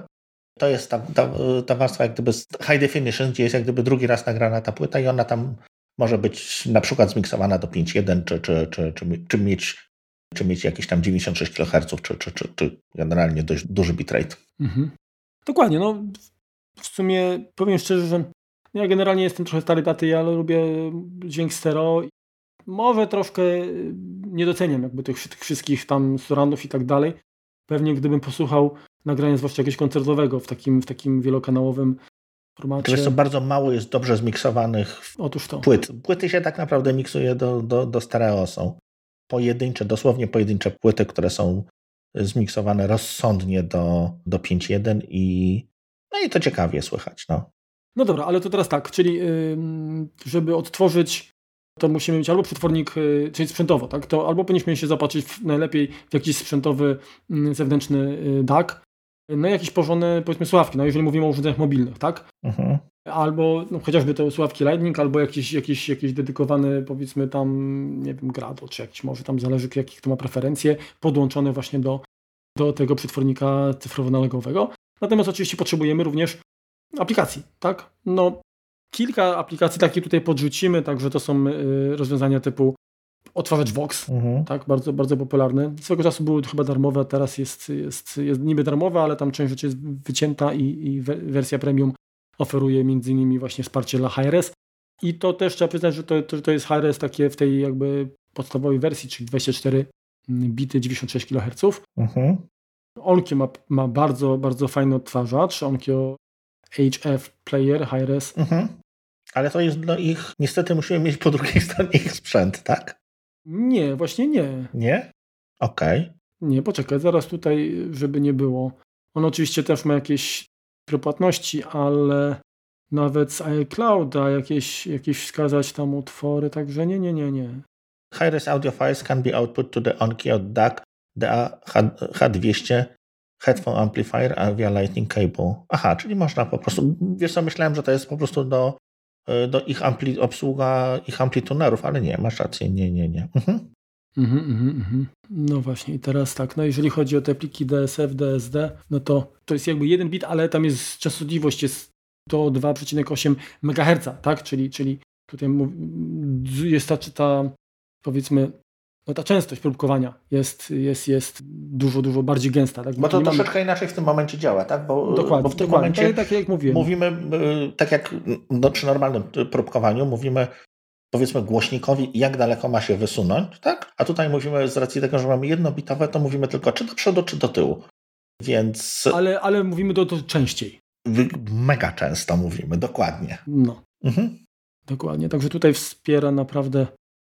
to jest ta, ta, ta warstwa jak gdyby high definition, gdzie jest jak gdyby drugi raz nagrana ta płyta i ona tam może być na przykład zmiksowana do 5.1, czy, czy, czy, czy, czy, mieć, czy mieć jakieś tam 96 kHz, czy, czy, czy, czy generalnie dość duży bitrate. Mhm. Dokładnie, no w sumie powiem szczerze, że ja generalnie jestem trochę stary daty, ale lubię dźwięk stereo. Może troszkę nie doceniam jakby tych, wszystkich tam surroundów i tak dalej. Pewnie gdybym posłuchał nagrania zwłaszcza jakiegoś koncertowego w takim, w takim wielokanałowym formacie. Wiesz, bardzo mało jest dobrze zmiksowanych Otóż to. płyt. Płyty się tak naprawdę miksuje do, do, do stereo. Są pojedyncze, dosłownie pojedyncze płyty, które są zmiksowane rozsądnie do, do 5.1 i no i to ciekawie słychać. No. no dobra, ale to teraz tak, czyli żeby odtworzyć to musimy mieć albo przetwornik, y, czyli sprzętowo, tak? To albo powinniśmy się zapatrzyć w, najlepiej w jakiś sprzętowy zewnętrzny y, DAC, no jakieś porządne powiedzmy słuchawki, no jeżeli mówimy o urządzeniach mobilnych, tak? Mhm. Albo no, chociażby te słuchawki Lightning, albo jakieś, jakieś, jakieś dedykowane powiedzmy tam, nie wiem, Grado, czy jakiś może tam zależy jakich to ma preferencje, podłączone właśnie do, do tego przetwornika cyfrowo-analogowego. Natomiast oczywiście potrzebujemy również aplikacji, tak? No kilka aplikacji takie tutaj podrzucimy, także to są y, rozwiązania typu odtwarzacz Vox, mhm. tak, bardzo, bardzo popularny. Swego czasu były chyba darmowe, teraz jest, jest, jest niby darmowe, ale tam część rzeczy jest wycięta i, i wersja premium oferuje między innymi właśnie wsparcie dla HRS. I to też trzeba przyznać, że to, to, to jest HRS takie w tej jakby podstawowej wersji, czyli 24 bity 96 kHz. Mhm. Onkyo ma, ma bardzo, bardzo fajny odtwarzacz, Onkyo HF Player HRS. Mhm. Ale to jest dla ich, niestety musimy mieć po drugiej stronie ich sprzęt, tak? Nie, właśnie nie. Nie? Okej. Okay. Nie, poczekaj, zaraz tutaj, żeby nie było. On oczywiście też ma jakieś płatności, ale nawet z iClouda jakieś, jakieś wskazać tam utwory, także nie, nie, nie, nie. High-res audio files can be output to the Onkyo DAC DA H200 headphone amplifier via lightning cable. Aha, czyli można po prostu, wiesz co, myślałem, że to jest po prostu do do ich ampli, obsługa ich amplitunerów, ale nie, masz rację, nie, nie, nie. Mhm. Mhm, mhm, mhm. No właśnie, i teraz tak, no jeżeli chodzi o te pliki DSF, DSD, no to to jest jakby jeden bit, ale tam jest częstotliwość jest do 2,8 MHz, tak? Czyli, czyli tutaj jest ta, ta powiedzmy no ta częstość próbkowania jest, jest, jest dużo, dużo bardziej gęsta. Tak? Bo to troszeczkę mamy... inaczej w tym momencie działa, tak? Bo, dokładnie, bo w tym momencie tak, tak jak mówiłem. mówimy, y, tak jak no, przy normalnym próbkowaniu, mówimy powiedzmy głośnikowi, jak daleko ma się wysunąć, tak? A tutaj mówimy z racji tego, że mamy jednobitowe, to mówimy tylko czy do przodu, czy do tyłu. Więc... Ale, ale mówimy to, to częściej. Mega często mówimy, dokładnie. No. Mhm. Dokładnie, także tutaj wspiera naprawdę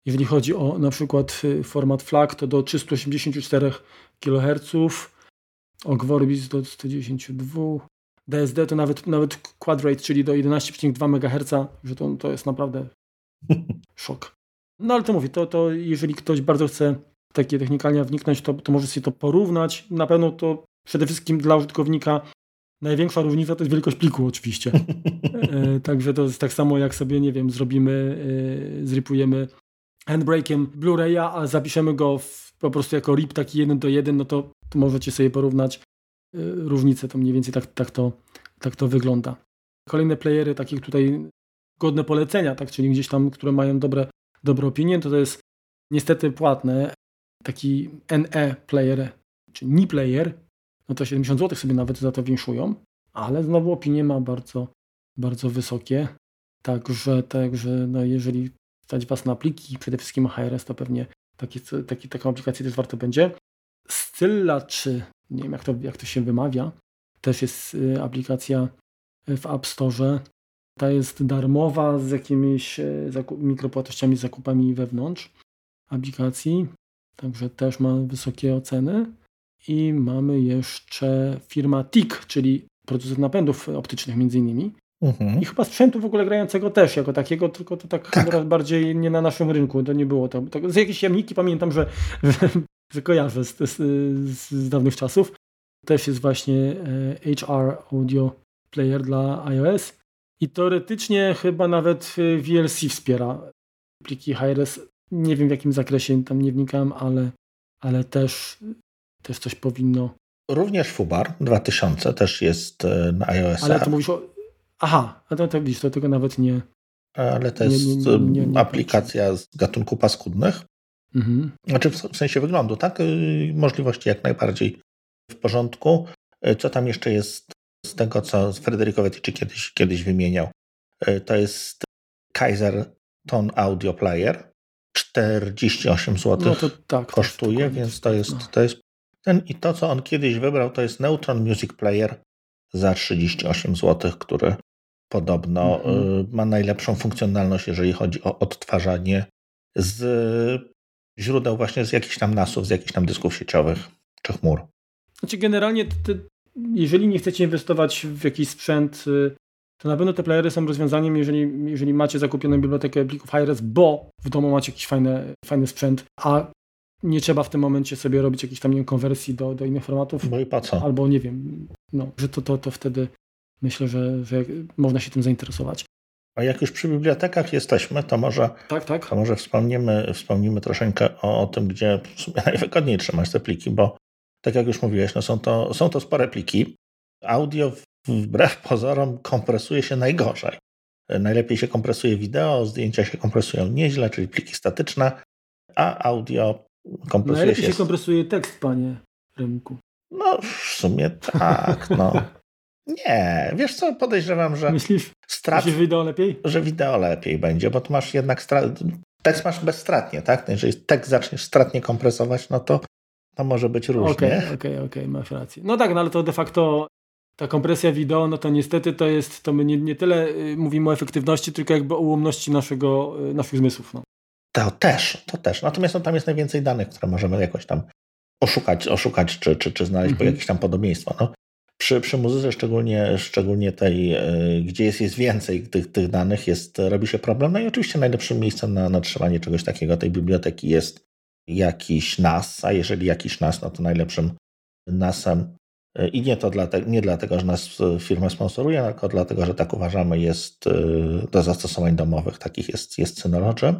jeżeli chodzi o na przykład y, format FLAC, to do 384 kHz, OGG Vorbis do 192, DSD to nawet, nawet Quadrate, czyli do 11,2 MHz, że to, to jest naprawdę <laughs> szok. No ale to mówię, to, to jeżeli ktoś bardzo chce takie technikalnie wniknąć, to, to może sobie to porównać. Na pewno to przede wszystkim dla użytkownika największa różnica to jest wielkość pliku oczywiście. <laughs> e, także to jest tak samo jak sobie, nie wiem, zrobimy, e, zripujemy handbrake'iem Blu-raya, a zapiszemy go w, po prostu jako RIP taki jeden do jeden, no to, to możecie sobie porównać y, różnice, to mniej więcej tak, tak, to, tak to wygląda. Kolejne playery, takie tutaj godne polecenia, tak, czyli gdzieś tam, które mają dobre, dobre opinie, to to jest niestety płatne, taki NE player, czy NI player, no to 70 zł sobie nawet za to winszują, ale znowu opinie ma bardzo, bardzo wysokie. Także, także no jeżeli stać Was na pliki, przede wszystkim HRS, to pewnie taki, taki, taką aplikację też warto będzie. Scylla, czy nie wiem jak to, jak to się wymawia, też jest y, aplikacja w App Store. Ta jest darmowa z jakimiś e, mikropłatnościami, zakupami wewnątrz aplikacji. Także też ma wysokie oceny. I mamy jeszcze firma TIC, czyli producent napędów optycznych między innymi. Mhm. I chyba sprzętu w ogóle grającego też jako takiego, tylko to tak, tak. bardziej nie na naszym rynku. To nie było to. to z jakiejś jamniki pamiętam, że, że, <laughs> że kojarzę z, z, z, dawnych czasów. Też jest właśnie e, HR Audio Player dla iOS. I teoretycznie chyba nawet VLC wspiera pliki HRS. Nie wiem w jakim zakresie, tam nie wnikałem, ale, ale też, też coś powinno. Również Fubar 2000 też jest e, na iOS. Ale to mówisz o. Aha, a to, to widzisz, to tego nawet nie. Ale to jest nie, nie, nie, aplikacja z gatunku paskudnych. Mhm. Znaczy w sensie wyglądu, tak? Y, możliwości jak najbardziej w porządku. Y, co tam jeszcze jest z tego, co Federico Vettici kiedyś, kiedyś wymieniał? Y, to jest Kaiser Tone Audio Player. 48 zł no to tak, kosztuje, to więc to jest, no. to jest ten i to, co on kiedyś wybrał, to jest Neutron Music Player za 38 zł, który podobno mhm. ma najlepszą funkcjonalność, jeżeli chodzi o odtwarzanie z źródeł właśnie z jakichś tam nasów, z jakichś tam dysków sieciowych czy chmur. Znaczy generalnie, jeżeli nie chcecie inwestować w jakiś sprzęt, y, to na pewno te playery są rozwiązaniem, jeżeli, jeżeli macie zakupioną bibliotekę plików HRS, bo w domu macie jakiś fajny, fajny sprzęt, a nie trzeba w tym momencie sobie robić jakiejś tam nie wiem, konwersji do, do innych formatów. Bo i po co? Albo nie wiem, no, że to, to, to wtedy myślę, że, że można się tym zainteresować. A jak już przy bibliotekach jesteśmy, to może, tak, tak. To może wspomnimy, wspomnimy troszeczkę o, o tym, gdzie w sumie <laughs> najwygodniej trzymać te pliki, bo tak jak już mówiłeś, no są, to, są to spore pliki. Audio wbrew pozorom kompresuje się najgorzej. Najlepiej się kompresuje wideo, zdjęcia się kompresują nieźle, czyli pliki statyczne, a audio kompresuje Najlepiej się... się kompresuje tekst, panie Remku. No, w sumie tak, no. <laughs> Nie, wiesz co, podejrzewam, że... Myślisz, strat... że wideo lepiej? Że wideo lepiej będzie, bo tu masz jednak strat... tekst masz bezstratnie, tak? No jeżeli tekst zaczniesz stratnie kompresować, no to to może być różnie. Okej, okay, okej, okay, okay, masz rację. No tak, no ale to de facto ta kompresja wideo, no to niestety to jest, to my nie, nie tyle y, mówimy o efektywności, tylko jakby o ułomności naszego, y, naszych zmysłów. No. To też, to też. Natomiast no, tam jest najwięcej danych, które możemy jakoś tam oszukać, oszukać czy, czy, czy znaleźć mm -hmm. jakieś tam podobieństwa. No, przy, przy muzyce, szczególnie, szczególnie tej, e, gdzie jest, jest więcej tych, tych danych, jest, robi się problem. No i oczywiście najlepszym miejscem na, na trzymanie czegoś takiego, tej biblioteki jest jakiś NAS, a jeżeli jakiś NAS, no to najlepszym NASem e, i nie to dlatego, nie dlatego, że nas firma sponsoruje, tylko dlatego, że tak uważamy, jest e, do zastosowań domowych, takich jest, jest Synology.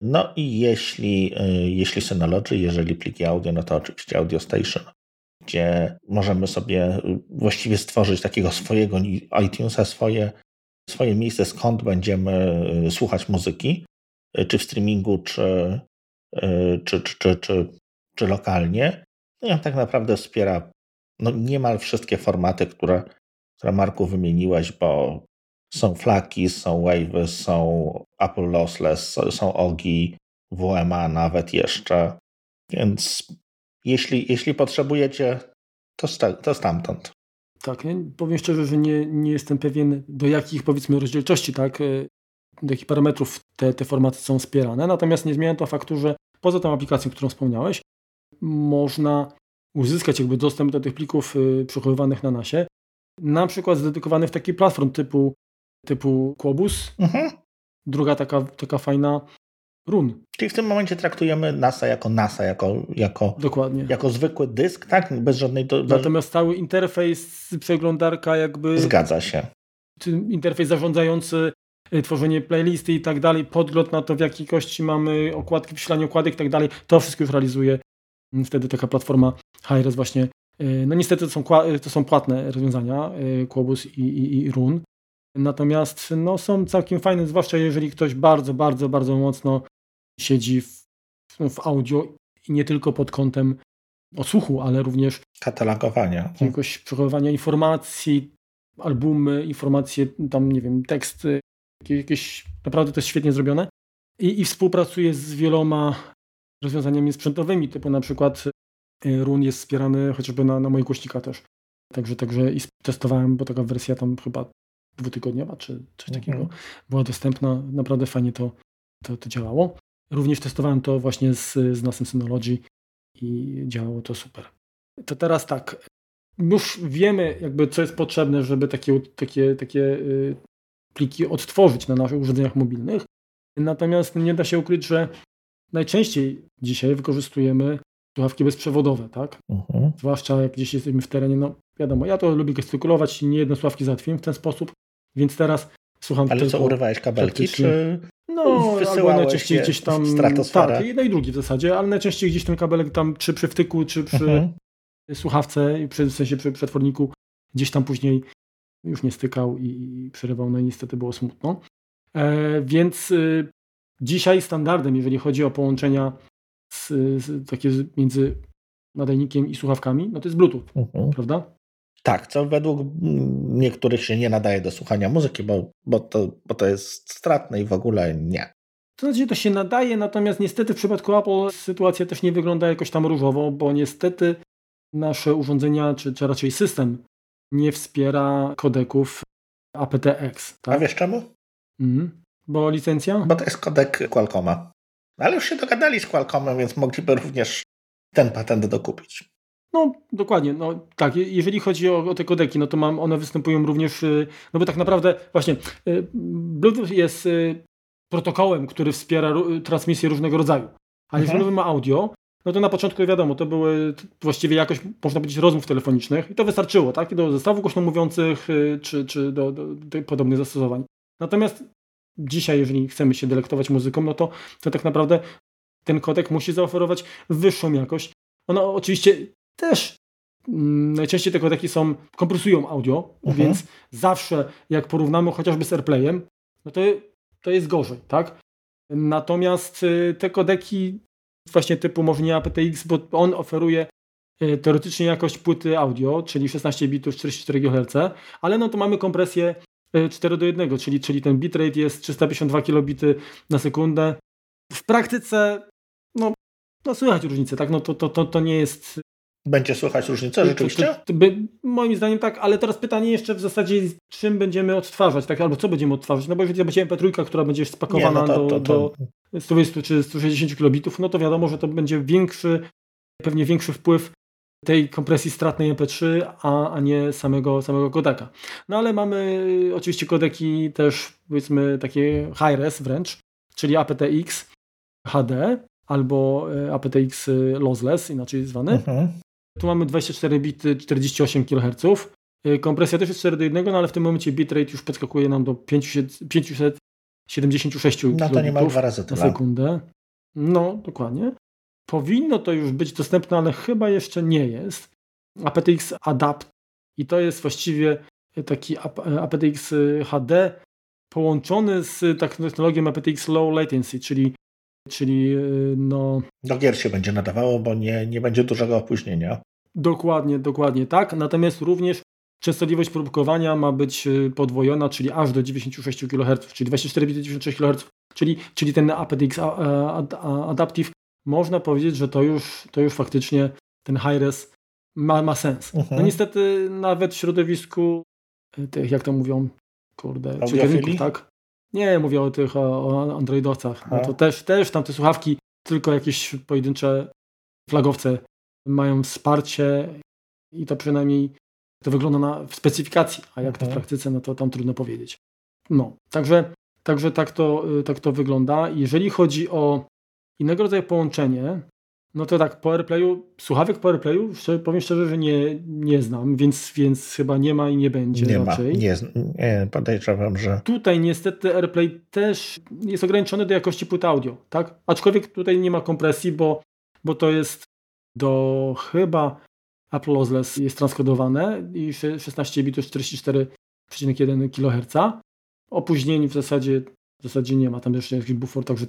No i jeśli, jeśli Synology, jeżeli pliki audio, no to oczywiście Audio Station gdzie możemy sobie właściwie stworzyć takiego swojego iTunesa, swoje, swoje miejsce, skąd będziemy y, słuchać muzyki, y, czy w streamingu, czy, y, czy, czy, czy, czy, czy lokalnie. No i on tak naprawdę wspiera no, niemal wszystkie formaty, które, które Marku wymieniłeś, bo są flaki, są wave'y, są Apple Lossless, są OGI, WMA nawet jeszcze. Więc jeśli, jeśli potrzebujecie, to, sta, to stamtąd. Tak, powiem szczerze, że nie, nie jestem pewien, do jakich powiedzmy rozdzielczości, tak, e, do jakich parametrów te, te formaty są wspierane. Natomiast nie zmienia to faktu, że poza tą aplikacją, którą wspomniałeś, można uzyskać jakby dostęp do tych plików y, przechowywanych na nasie, na przykład zdedykowanych w taki platform typu, typu Quobus. Mhm. Druga taka, taka fajna run. Czyli w tym momencie traktujemy NASA jako NASA, jako, jako, Dokładnie. jako zwykły dysk, tak? Bez żadnej... Do, Natomiast cały interfejs, przeglądarka jakby... Zgadza się. Interfejs zarządzający y, tworzenie playlisty i tak dalej, podgląd na to, w jakiej kości mamy okładki, wyświetlanie okładek i tak dalej, to wszystko już realizuje mm, wtedy taka platforma HRS właśnie. Y, no niestety to są, to są płatne rozwiązania, Quobus i, i, i Run. Natomiast no, są całkiem fajne, zwłaszcza jeżeli ktoś bardzo, bardzo, bardzo mocno siedzi w, w audio i nie tylko pod kątem odsłuchu, ale również katalogowania. Jakoś przechowywania informacji, albumy, informacje, tam nie wiem, teksty, jakieś, naprawdę to jest świetnie zrobione. I, i współpracuje z wieloma rozwiązaniami sprzętowymi, typu na przykład y, Run jest wspierany chociażby na, na moich głośnikach też. Także, także i testowałem, bo taka wersja tam chyba dwutygodniowa czy coś mhm. takiego była dostępna. Naprawdę fajnie to, to, to działało. Również testowałem to właśnie z, z NASem Synology i działało to super. To teraz tak, już wiemy jakby co jest potrzebne, żeby takie, takie, takie y, pliki odtworzyć na naszych urządzeniach mobilnych. Natomiast nie da się ukryć, że najczęściej dzisiaj wykorzystujemy słuchawki bezprzewodowe, tak? Uh-huh. Zwłaszcza jak gdzieś jesteśmy w terenie, no wiadomo, ja to lubię gestykulować, nie jedno słuchawki załatwiłem w ten sposób, więc teraz słucham Ale co, urywałeś kabelki, czy no, albo najczęściej gdzieś tam... Tak, jedno i drugie w zasadzie, ale najczęściej gdzieś ten kabelek tam, czy przy wtyku, czy przy uh-huh. słuchawce, w sensie przy przetworniku, gdzieś tam później już nie stykał i przerywał, no i niestety było smutno. E, więc y, dzisiaj standardem, jeżeli chodzi o połączenia z, z, takie między nadajnikiem i słuchawkami, no to jest Bluetooth, mhm. prawda? Tak, co według niektórych się nie nadaje do słuchania muzyki, bo, bo, to, bo to jest stratne i w ogóle nie. To znaczy, to się nadaje, natomiast niestety w przypadku Apple sytuacja też nie wygląda jakoś tam różowo, bo niestety nasze urządzenia, czy, czy raczej system nie wspiera kodeków aptX. Tak? A wiesz czemu? Mhm. Bo licencja? Bo to jest kodek Qualcomma. Ale już się dogadali z Qualcommem, więc mogliby również ten patent dokupić. No, dokładnie. No, tak, jeżeli chodzi o, o, te kodeki, no to mam, one występują również, y, no bo tak naprawdę właśnie y, Bluetooth jest y, protokołem, który wspiera transmisję różnego rodzaju. A jeżeli mhm. mówimy audio, no to na początku wiadomo, to były właściwie jakoś, można powiedzieć, rozmów telefonicznych i to wystarczyło, tak? Do zestawów głośno mówiących, czy, czy do, do, do podobnych zastosowań. Natomiast dzisiaj, jeżeli chcemy się delektować muzyką, no to, to tak naprawdę ten kodek musi zaoferować wyższą jakość. Ona oczywiście też mm, najczęściej te kodeki są, kompresują audio, mhm. więc zawsze jak porównamy chociażby z AirPlayem, no to, to jest gorzej, tak? Natomiast y, te kodeki właśnie typu może nie aptX, bo on oferuje y, teoretycznie jakość płyty audio, czyli 16 bitów 44 GHz, ale no to mamy kompresję 4 do 1, czyli, czyli ten bitrate jest 352 kilobity na sekundę. W praktyce, no, no słychać różnicę, tak? No to, to, to, to nie jest. Będzie słychać różnicę, rzeczywiście? To, to, by, moim zdaniem tak, ale teraz pytanie jeszcze w zasadzie, czym będziemy odtwarzać, tak? albo co będziemy odtwarzać. No bo jeżeli będzie MP3, która będzie spakowana nie, no to, do, do 120 czy 160 kilobitów, no to wiadomo, że to będzie większy, pewnie większy wpływ tej kompresji stratnej MP3, a, a nie samego, samego kodeka. No ale mamy oczywiście kodeki też powiedzmy takie high-res wręcz, czyli aptX HD albo e, aptX lossless, inaczej zwany. Mhm. Tu mamy 24 bity, 48 kHz. E, kompresja też jest 4 do 1, no ale w tym momencie bitrate już podskakuje nam do 500, 576 no to nie ma dwa razy tyle. na sekundę. No, dokładnie. Powinno to już być dostępne, ale chyba jeszcze nie jest. aptX Adapt i to jest właściwie taki aptX HD połączony z technologią aptX Low Latency, czyli, czyli no... Do gier się będzie nadawało, bo nie, nie będzie dużego opóźnienia. Dokładnie, dokładnie tak. Natomiast również częstotliwość próbkowania ma być podwojona, czyli aż do 96 kHz, czyli 24 bity 96 kHz, czyli, czyli ten aptX Adaptive można powiedzieć, że to już, to już faktycznie ten high-res ma, ma sens. No mhm. niestety nawet w środowisku e, tych, jak to mówią, kurde, czytelników, tak? Nie, mówię o tych, o, o androidowcach. No to też, też tam te słuchawki, tylko jakieś pojedyncze flagowce mają wsparcie i to przynajmniej to wygląda na, w specyfikacji, a jak to w mhm. praktyce, no to tam trudno powiedzieć. No, także, także tak, to, y, tak to wygląda. Jeżeli chodzi o innego rodzaju połączenie, no to tak, po AirPlayu, słuchawek po AirPlayu, powiem szczerze, że nie, nie znam, więc, więc chyba nie ma i nie będzie nie raczej. Ma, nie, nie, podejrzewam, że... Tutaj niestety AirPlay też jest ograniczony do jakości płyt audio, tak? Aczkolwiek tutaj nie ma kompresji, bo, bo to jest do chyba Apple Lossless jest transkodowane i 16 bitów 44,1 kHz. Opóźnień w zasadzie w zasadzie nie ma tam jeszcze jakiś bufor, także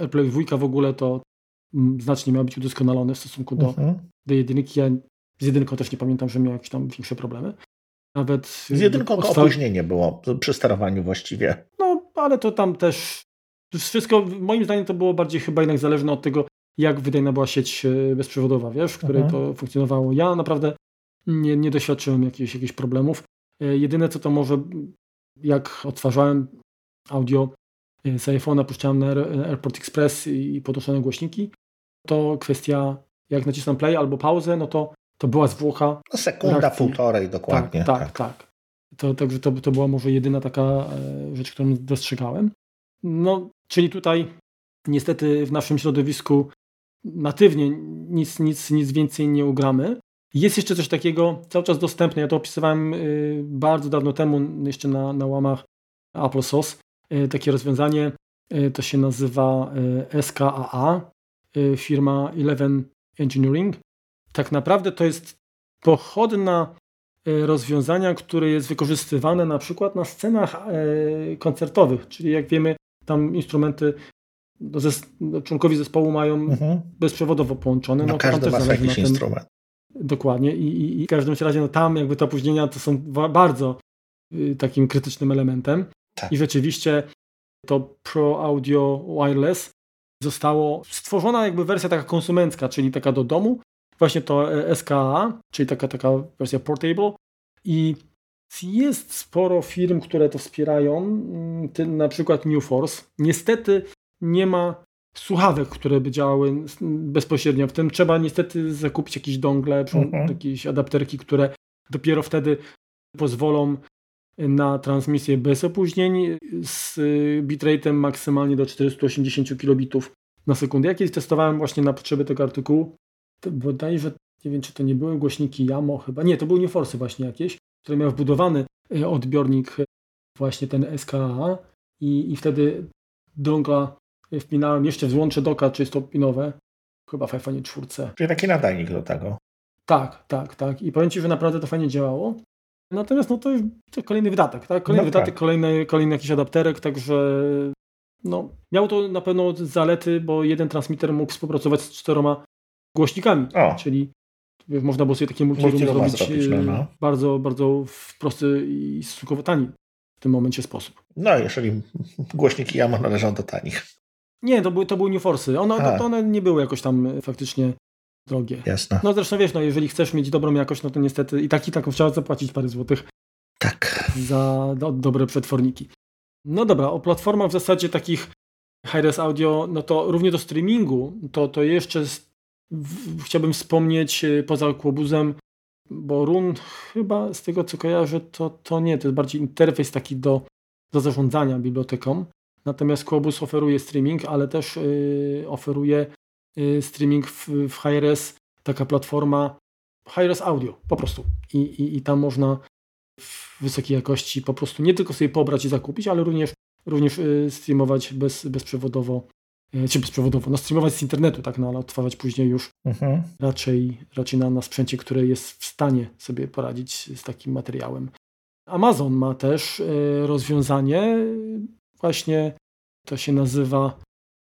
AirPlay 2 w ogóle to znacznie miał być udoskonalony w stosunku do, mhm. do jedynki. Ja z jedynką też nie pamiętam, że miał jakieś tam większe problemy. Nawet z jedynką odstał... opóźnienie było przy sterowaniu właściwie. No, ale to tam też wszystko, moim zdaniem to było bardziej chyba jednak zależne od tego, jak wydajna była sieć e, bezprzewodowa, wiesz, w której mhm. to funkcjonowało. Ja naprawdę nie, nie doświadczyłem jakichś, jakichś problemów. E, jedyne co to może jak odtwarzałem audio z iPhone'a, puszczałem na Airport Express i podnoszone głośniki, to kwestia, jak nacisnę play albo pauzę, no to, to była zwłocha. No sekunda, reakcji. półtorej dokładnie. Tak, tak. tak. To, także to, to była może jedyna taka e, rzecz, którą dostrzegałem. No, czyli tutaj niestety w naszym środowisku natywnie nic, nic, nic więcej nie ugramy. Jest jeszcze coś takiego cały czas dostępne. Ja to opisywałem y, bardzo dawno temu, jeszcze na, na łamach Apple Sauce. Y, takie rozwiązanie y, to się nazywa SKAA, firma Eleven Engineering. Tak naprawdę to jest pochodna rozwiązania, które jest wykorzystywane na przykład na scenach koncertowych, czyli jak wiemy, tam instrumenty no, członkowie zespołu mają mhm. bezprzewodowo połączone. No, no każdy ma jakiś instrument. Dokładnie I, i, i w każdym razie no, tam jakby te opóźnienia to są bardzo y, takim krytycznym elementem. Tak. I rzeczywiście to Pro Audio Wireless zostało stworzona jakby wersja taka konsumencka, czyli taka do domu, właśnie to e, SKA, czyli taka, taka wersja portable i jest sporo firm, które to wspierają, mm, na przykład New Force. Niestety nie ma słuchawek, które by działały bezpośrednio. W tym trzeba niestety zakupić jakieś dongle, mhm. jakieś adapterki, które dopiero wtedy pozwolą na transmisję bez opóźnień z bitrate'em maksymalnie do 480 kilobitów na sekundę. Jak kiedyś testowałem właśnie na potrzeby tego artykułu, to bodajże, nie wiem czy to nie były głośniki Yamo chyba, nie, to były Newforce właśnie jakieś, które miały wbudowany e, odbiornik właśnie ten SKA i, i wtedy dongla wpinałem jeszcze w złącze doka 300-pinowe, chyba w iPhone 4. Czyli taki nadajnik do tego. Tak, tak, tak. I powiem Ci, że naprawdę to fajnie działało. Natomiast no to jest kolejny wydatek, tak? Kolejny no wydatek, tak. kolejny, kolejny jakiś adapterek, także no, miało to na pewno zalety, bo jeden transmitter mógł współpracować z czteroma głośnikami, o. czyli można było sobie takie multiroom zrobić, zrobić no, no. bardzo, bardzo w prosty i stosunkowo tani w tym momencie sposób. No, jeżeli głośniki Yamaha należą do tanich. Nie, to, były, to były New Force'y. One, to, one nie były jakoś tam e, faktycznie drogie. Jasne. No zresztą wiesz, no jeżeli chcesz mieć dobrą jakość, no to niestety i tak i tak trzeba zapłacić parę złotych. Tak. Za do, dobre przetworniki. No dobra, o platformach w zasadzie takich high-res audio, no to równie do streamingu, to, to jeszcze z, w, chciałbym wspomnieć e, poza Kłobuzem, bo Run chyba z tego co kojarzę, to, to nie, to jest bardziej interfejs taki do, do zarządzania biblioteką. Natomiast Quobus oferuje streaming, ale też yy, oferuje streaming w, w HRS, taka platforma HRS Audio po prostu. I, i, I tam można w wysokiej jakości po prostu nie tylko sobie pobrać i zakupić, ale również, również yy, streamować bez, bezprzewodowo, yy, czy bezprzewodowo, no streamować z internetu, tak, no ale odtwarzać później już mhm. raczej, raczej na, na sprzęcie, które jest w stanie sobie poradzić z takim materiałem. Amazon ma też rozwiązanie właśnie to się nazywa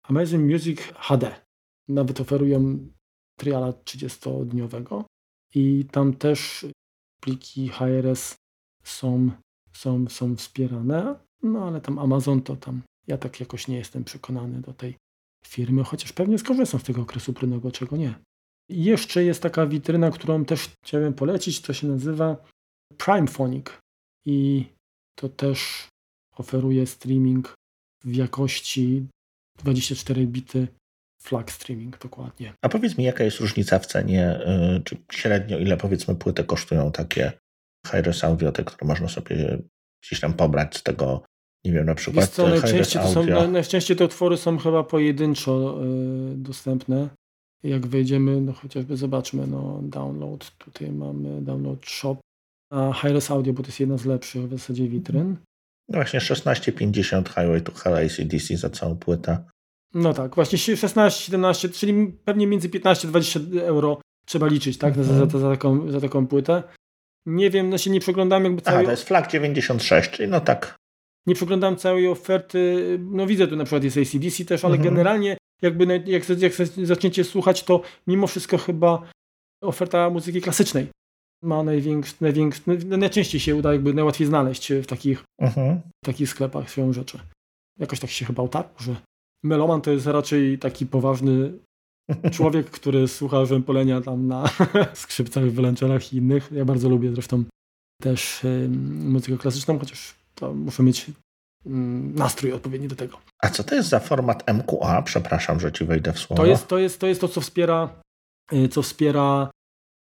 Amazing Music HD. Nawet oferują triala 30-dniowego i tam też pliki HRS są, są, są wspierane, no ale tam Amazon to tam ja tak jakoś nie jestem przekonany do tej firmy, chociaż pewnie skorzystam z tego okresu próbnego, czego nie. I jeszcze jest taka witryna, którą też chciałem polecić, to się nazywa Primephonic i to też oferuje streaming w jakości 24 bity flag streaming dokładnie. A powiedz mi, jaka jest różnica w cenie, y, czy średnio ile powiedzmy płyty kosztują takie high-res audio, te, które można sobie gdzieś tam pobrać z tego, nie wiem, na przykład co, najczęściej, to są, najczęściej te utwory są chyba pojedynczo y, dostępne. Jak wejdziemy, no chociażby zobaczmy, no download, tutaj mamy download shop, a high-res audio, bo to jest jedna z lepszych w zasadzie witryn. No właśnie 16,50 Highway to Hell ACDC za całą płytę. No tak, właśnie 16, 17, czyli pewnie między 15 a 20 euro trzeba liczyć, tak, za, za, za, taką, za taką płytę. Nie wiem, no się nie przeglądam jakby całej... Aha, to jest flag 96, czyli no tak. Nie przeglądam całej oferty, no widzę tu na przykład jest ACDC też, ale mhm. generalnie jakby jak, jak zaczniecie słuchać, to mimo wszystko chyba oferta muzyki klasycznej ma największy, największy, najczęściej się uda jakby najłatwiej znaleźć w takich, mhm. w takich sklepach swoją rzeczy. Jakoś tak się chyba utarł, że meloman to jest raczej taki poważny <laughs> człowiek, który słucha rzępolenia tam na <laughs> skrzypcach, wylęczarach i innych. Ja bardzo lubię zresztą też y, muzykę klasyczną, chociaż to muszę mieć mm, nastrój odpowiedni do tego. A co to jest za format MQA? Przepraszam, że ci wejdę w słowo. To jest to, jest, to, jest to co wspiera, y, co wspiera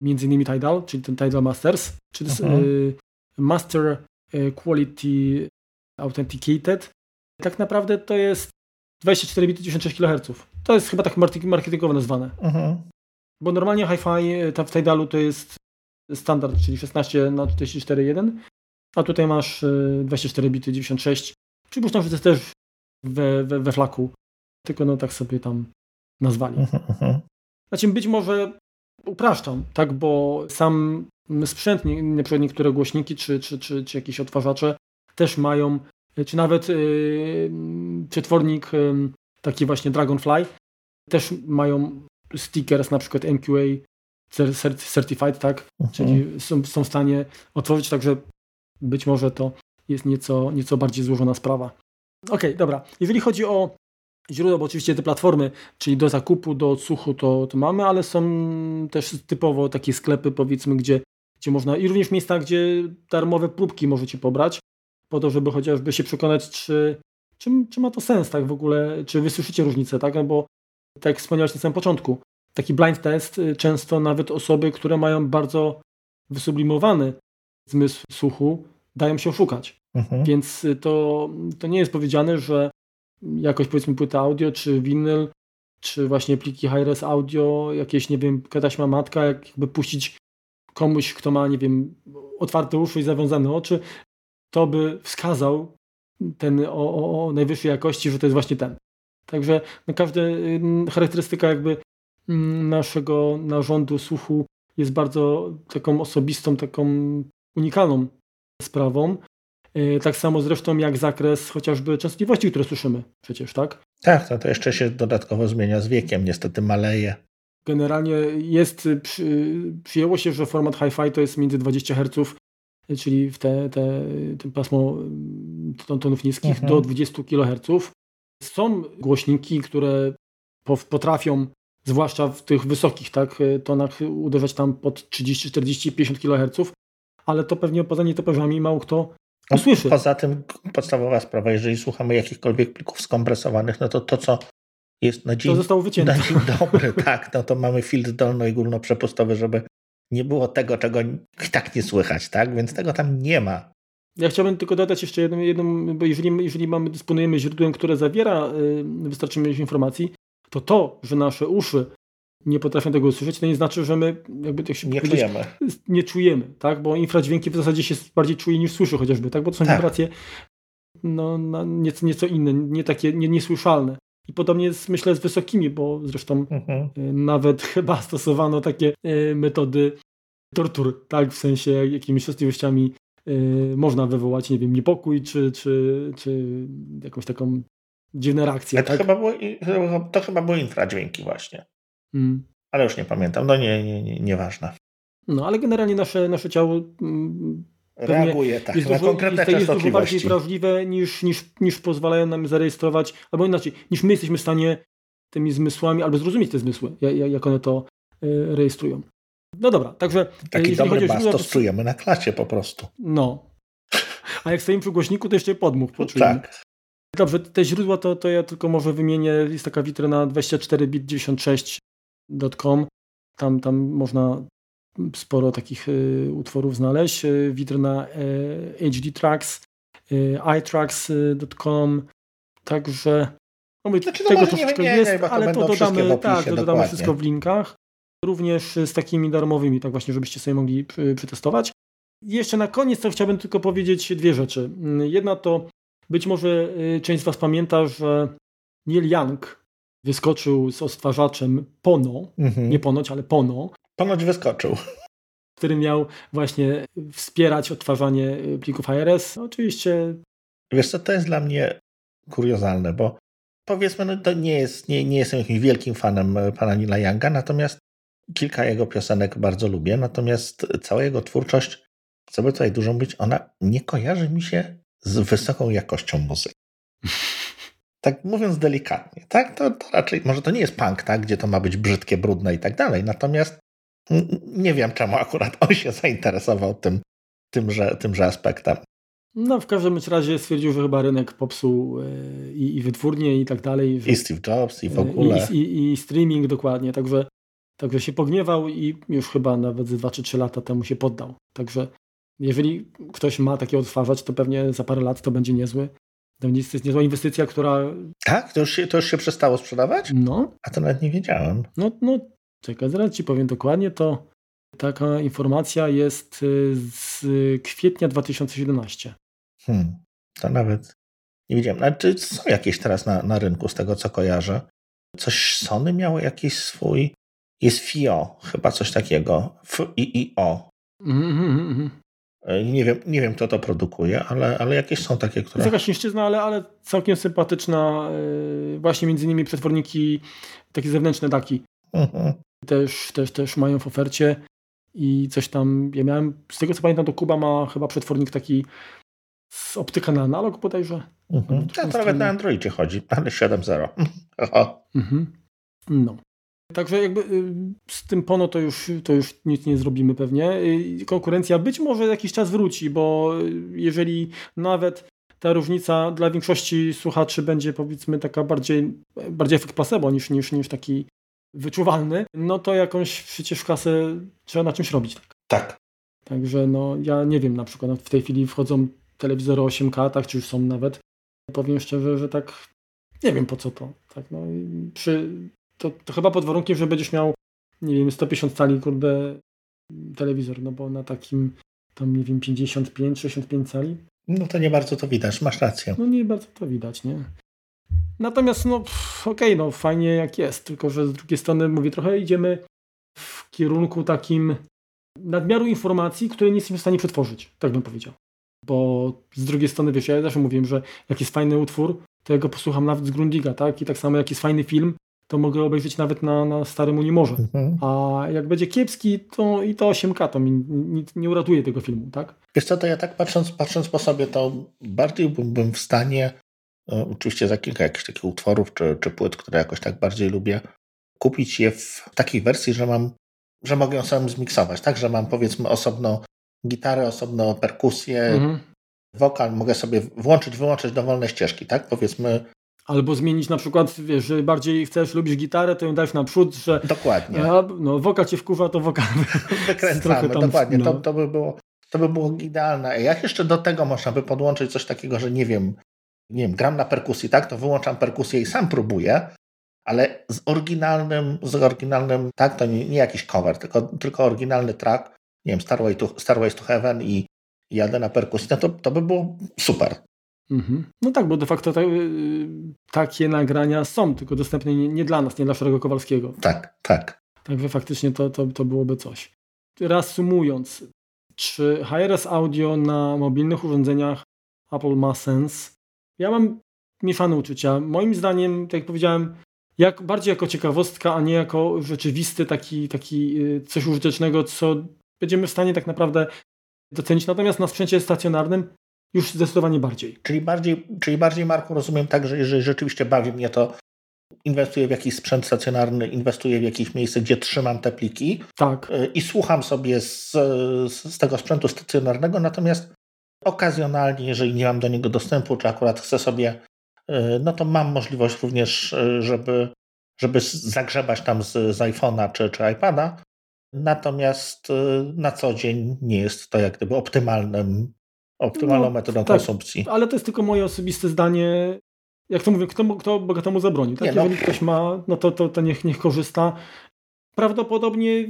między innymi Tidal, czyli ten Tidal Masters, czyli mhm. y, Master y, Quality Authenticated. Tak naprawdę to jest 24 bity 96 kHz. To jest chyba tak marketingowo nazwane. Mhm. Bo normalnie Hi-Fi w Tidalu to jest standard, czyli 16 na 44.1, a tutaj masz 24 bity 96, czyli można, że to jest też we, we, we flaku, tylko no tak sobie tam nazwali. Mhm, mhm. Znaczy być może upraszczam, tak, bo sam sprzęt, na przykład niektóre głośniki czy, czy, czy, czy jakieś odtwarzacze też mają, czy nawet yy, przetwornik yy, taki właśnie Dragonfly też mają stickers na przykład MQA certified, tak, mhm. czyli są, są w stanie otworzyć, także być może to jest nieco, nieco bardziej złożona sprawa. Okej, okay, dobra. Jeżeli chodzi o źródła, bo oczywiście te platformy, czyli do zakupu, do odsłuchu to, to mamy, ale są też typowo takie sklepy, powiedzmy, gdzie, gdzie można, i również miejsca, gdzie darmowe próbki możecie pobrać, po to, żeby chociażby się przekonać, czy, czy, czy ma to sens, tak w ogóle, czy wysłyszycie różnicę, tak, no bo tak jak wspomniałeś na samym początku, taki blind test y, często nawet osoby, które mają bardzo wysublimowany zmysł słuchu, dają się oszukać. Mhm. Więc y, to, to nie jest powiedziane, że jakoś powiedzmy płyta audio, czy winyl, czy właśnie pliki high-res audio, jakieś, nie wiem, taśma matka, jakby puścić komuś, kto ma, nie wiem, otwarte uszy i zawiązane oczy, to by wskazał ten o, o, o najwyższej jakości, że to jest właśnie ten. Także każda y, charakterystyka jakby mm, naszego narządu słuchu jest bardzo taką osobistą, taką unikalną sprawą. Y, tak samo zresztą jak zakres chociażby częstotliwości, które słyszymy przecież, tak? Tak, to, to jeszcze się dodatkowo zmienia z wiekiem, niestety maleje. Generalnie jest, przy, przyjęło się, że format Hi-Fi to jest między 20 Hz, czyli w te, te, te pasmo tonów niskich, mhm. do 20 kHz. Są głośniki, które potrafią, zwłaszcza w tych wysokich tak, tonach, uderzać tam pod 30, 40, 50 kHz, ale to pewnie poza nietoperzami mało kto usłyszy. Poza tym podstawowa sprawa, jeżeli słuchamy jakichkolwiek plików skompresowanych, no to to, co jest na dzień, to zostało wycięte. na dzień dobry, <laughs> tak, no to mamy filtr dolno i górnoprzepustowy, żeby nie było tego, czego i tak nie słychać, tak, więc tego tam nie ma. Ja chciałbym tylko dodać jeszcze jedną, jedną bo jeżeli, jeżeli mamy, dysponujemy źródłem, które zawiera y, wystarczająco informacji, to to, że nasze uszy nie potrafią tego usłyszeć, to nie znaczy, że my jakby tak się nie czujemy. Nie czujemy, tak? Bo infradźwięki w zasadzie się bardziej czuje niż słyszy chociażby, tak? Bo to są tak. wibracje no, nieco, nieco inne, nie takie nie, niesłyszalne. I podobnie jest, myślę, z wysokimi, bo zresztą mhm. Y, nawet <laughs> chyba stosowano takie y, metody tortur, tak? W sensie jakimiś częstotliwościami y, można wywołać, nie wiem, niepokój, czy, czy, czy jakąś taką dziwną reakcję. To, tak? chyba było, to chyba były infradźwięki właśnie. Mm. Ale już nie pamiętam, no nie, nie, nie, nieważne. No ale generalnie nasze, nasze ciało reaguje tak, jest na dużo, jest, jest dużo bardziej wrażliwe niż, niż, niż pozwalają nam zarejestrować, albo inaczej, niż my jesteśmy w stanie tymi zmysłami, albo zrozumieć te zmysły, jak one to y, rejestrują. No dobra, także... Taki dobry bas to stosujemy na klasie po prostu. No. A jak stoimy przy głośniku, to jeszcze podmuch poczujemy. Tak. Dobrze, te źródła to, to ja tylko może wymienię. Jest taka witryna 24bit 96 com. Tam, tam można sporo takich y, utworów znaleźć. Y, witryna y, HD Tracks, iTracks.com. Także no mówię, znaczy, no tego troszeczkę nie, jest, nie, ale to dodamy, tak, to dodamy wszystko w linkach. Również z takimi darmowymi, tak właśnie, żebyście sobie mogli przetestować. Jeszcze na koniec to chciałbym tylko powiedzieć dwie rzeczy. Jedna to być może część z Was pamięta, że Neil Young wyskoczył z odtwarzaczem Pono, mhm. nie ponoć, ale Pono. Ponoć wyskoczył. Który miał właśnie wspierać odtwarzanie plików ARS. Oczywiście. Wiesz co, to jest dla mnie kuriozalne, bo powiedzmy, no to nie, jest, nie, nie jestem jakimś wielkim fanem pana Nila Younga, natomiast kilka jego piosenek bardzo lubię, natomiast cała jego twórczość, co by tutaj dużo być, ona nie kojarzy mi się z wysoką jakością muzyki. <laughs> tak mówiąc delikatnie, tak? To, to, raczej, może to nie jest punk, tak? Gdzie to ma być brzydkie, brudne i tak dalej. Natomiast nie wiem, czemu akurat on się zainteresował tym, tymże, tymże aspektem. No w każdym razie stwierdził, że chyba rynek popsuł yy, i, i wytwórnie i tak dalej. Że, I Steve Jobs i w ogóle. I, i, I, streaming dokładnie, także, także się pogniewał i już chyba nawet 2 czy 3 lata temu się poddał. Także jeżeli ktoś ma taki odtwarzacz, to pewnie za parę lat to będzie niezły. To jest niezła inwestycja, która... Tak? To już, się, to już się przestało sprzedawać? No. A to nawet nie wiedziałem. No, no czekaj, zaraz ci powiem dokładnie, to taka informacja jest y, z kwietnia 2017. Hmm, to nawet nie wiedziałem. Znaczy, są jakieś teraz na, na rynku, z tego co kojarzę. Coś Sony miało jakiś swój... Jest FIO, chyba coś takiego. F-I-I-O. Mm -hmm. Nie wiem, nie wiem, kto to produkuje, ale, ale jakieś są takie, które... Jest jakaś niszczyzna, ale, ale całkiem sympatyczna. Y, właśnie między innymi przetworniki takie zewnętrzne daki. Mhm. Też, też, też mają w ofercie i coś tam, ja miałem, z tego co pamiętam, to Kuba ma chyba przetwornik taki z optyka na analog bodajże. Mhm. To, nawet na Androidzie chodzi, ale 7.0. <laughs> mhm. No. Także jakby y, z tym Pono to już, to już nic nie zrobimy pewnie. Y, konkurencja być może jakiś czas wróci, bo jeżeli nawet ta różnica dla większości słuchaczy będzie powiedzmy taka bardziej, bardziej efekt placebo niż, niż, niż taki wyczuwalny, no to jakąś przecież kasę trzeba na czymś robić. Tak. tak. Także no ja nie wiem, na przykład w tej chwili wchodzą telewizory 8K, tak, czy już są nawet. Powiem szczerze, że tak nie wiem po co to. Tak, no, przy to, to chyba pod warunkiem, że będziesz miał, nie wiem, 150 cali, kurde, telewizor, no bo na takim tam, nie wiem, 55, 65 cali. No to nie bardzo to widać, masz rację. No nie bardzo to widać, nie? Natomiast, no okej, okay, no fajnie jak jest, tylko że z drugiej strony, mówię, trochę idziemy w kierunku takim nadmiaru informacji, które nie jesteśmy w stanie przetworzyć, tak bym powiedział. Bo z drugiej strony, wiesz, ja zawsze mówiłem, że jak jest fajny utwór, to ja go posłucham nawet z Grundiga, tak? I tak samo jak jest fajny film, to mogę obejrzeć nawet na, na starym Unimorze. Mhm. A jak będzie kiepski, to i to 8K to mi nie, nie uratuje tego filmu, tak? Wiesz co, to ja tak patrząc, patrząc po sobie, to bardziej byłbym w stanie, oczywiście za kilka jakichś takich utworów czy, czy płyt, które jakoś tak bardziej lubię, kupić je w takiej wersji, że mam, że mogę ją sam zmiksować, tak? Że mam powiedzmy osobno gitarę, osobno perkusję, mhm. wokal, mogę sobie włączyć, wyłączyć dowolne ścieżki, tak? Powiedzmy Albo zmienić na przykład, wiesz, że bardziej chcesz, lubisz gitarę, to ją dać naprzód, że... Dokładnie. A, no, wokal cię wkurza, to wokal... <laughs> Wykręcamy, tam, dokładnie. No. To, to, by było, to by było idealne. Jak jeszcze do tego można by podłączyć coś takiego, że nie wiem, nie wiem, gram na perkusji, tak, to wyłączam perkusję i sam próbuję, ale z oryginalnym, z oryginalnym, tak, to nie, nie jakiś cover, tylko, tylko oryginalny track, nie wiem, Starway to, Starways to Heaven i jadę na perkusji, no to, to by było super. Mhm. No tak, bo de facto te, y, takie nagrania są, tylko dostępne nie, nie, dla nas, nie dla Szerego Kowalskiego. Tak, tak. Także faktycznie to, to, to byłoby coś. Reasumując, czy HRS Audio na mobilnych urządzeniach Apple ma sens? Ja mam mieszane uczucia. Moim zdaniem, tak jak powiedziałem, jak, bardziej jako ciekawostka, a nie jako rzeczywisty taki, taki y, coś użytecznego, co będziemy w stanie tak naprawdę docenić. Natomiast na sprzęcie stacjonarnym już zdecydowanie bardziej. Czyli bardziej, czyli bardziej Marku, rozumiem tak, że jeżeli rzeczywiście bawi mnie to, inwestuję w jakiś sprzęt stacjonarny, inwestuję w jakieś miejsce, gdzie trzymam te pliki tak. Y, i słucham sobie z, z tego sprzętu stacjonarnego, natomiast okazjonalnie, jeżeli nie mam do niego dostępu, czy akurat chcę sobie, y, no to mam możliwość również, y, żeby, żeby zagrzebać tam z, z iPhone'a czy, czy iPada, natomiast na co dzień nie jest to jak gdyby optymalnym optymalną no, metodą tak, konsumpcji. Ale to jest tylko moje osobiste zdanie. Jak to mówię, kto, kto bogatemu zabroni. Tak? Nie, no. Jeżeli ktoś ma, no to, to, to niech, niech korzysta. Prawdopodobnie,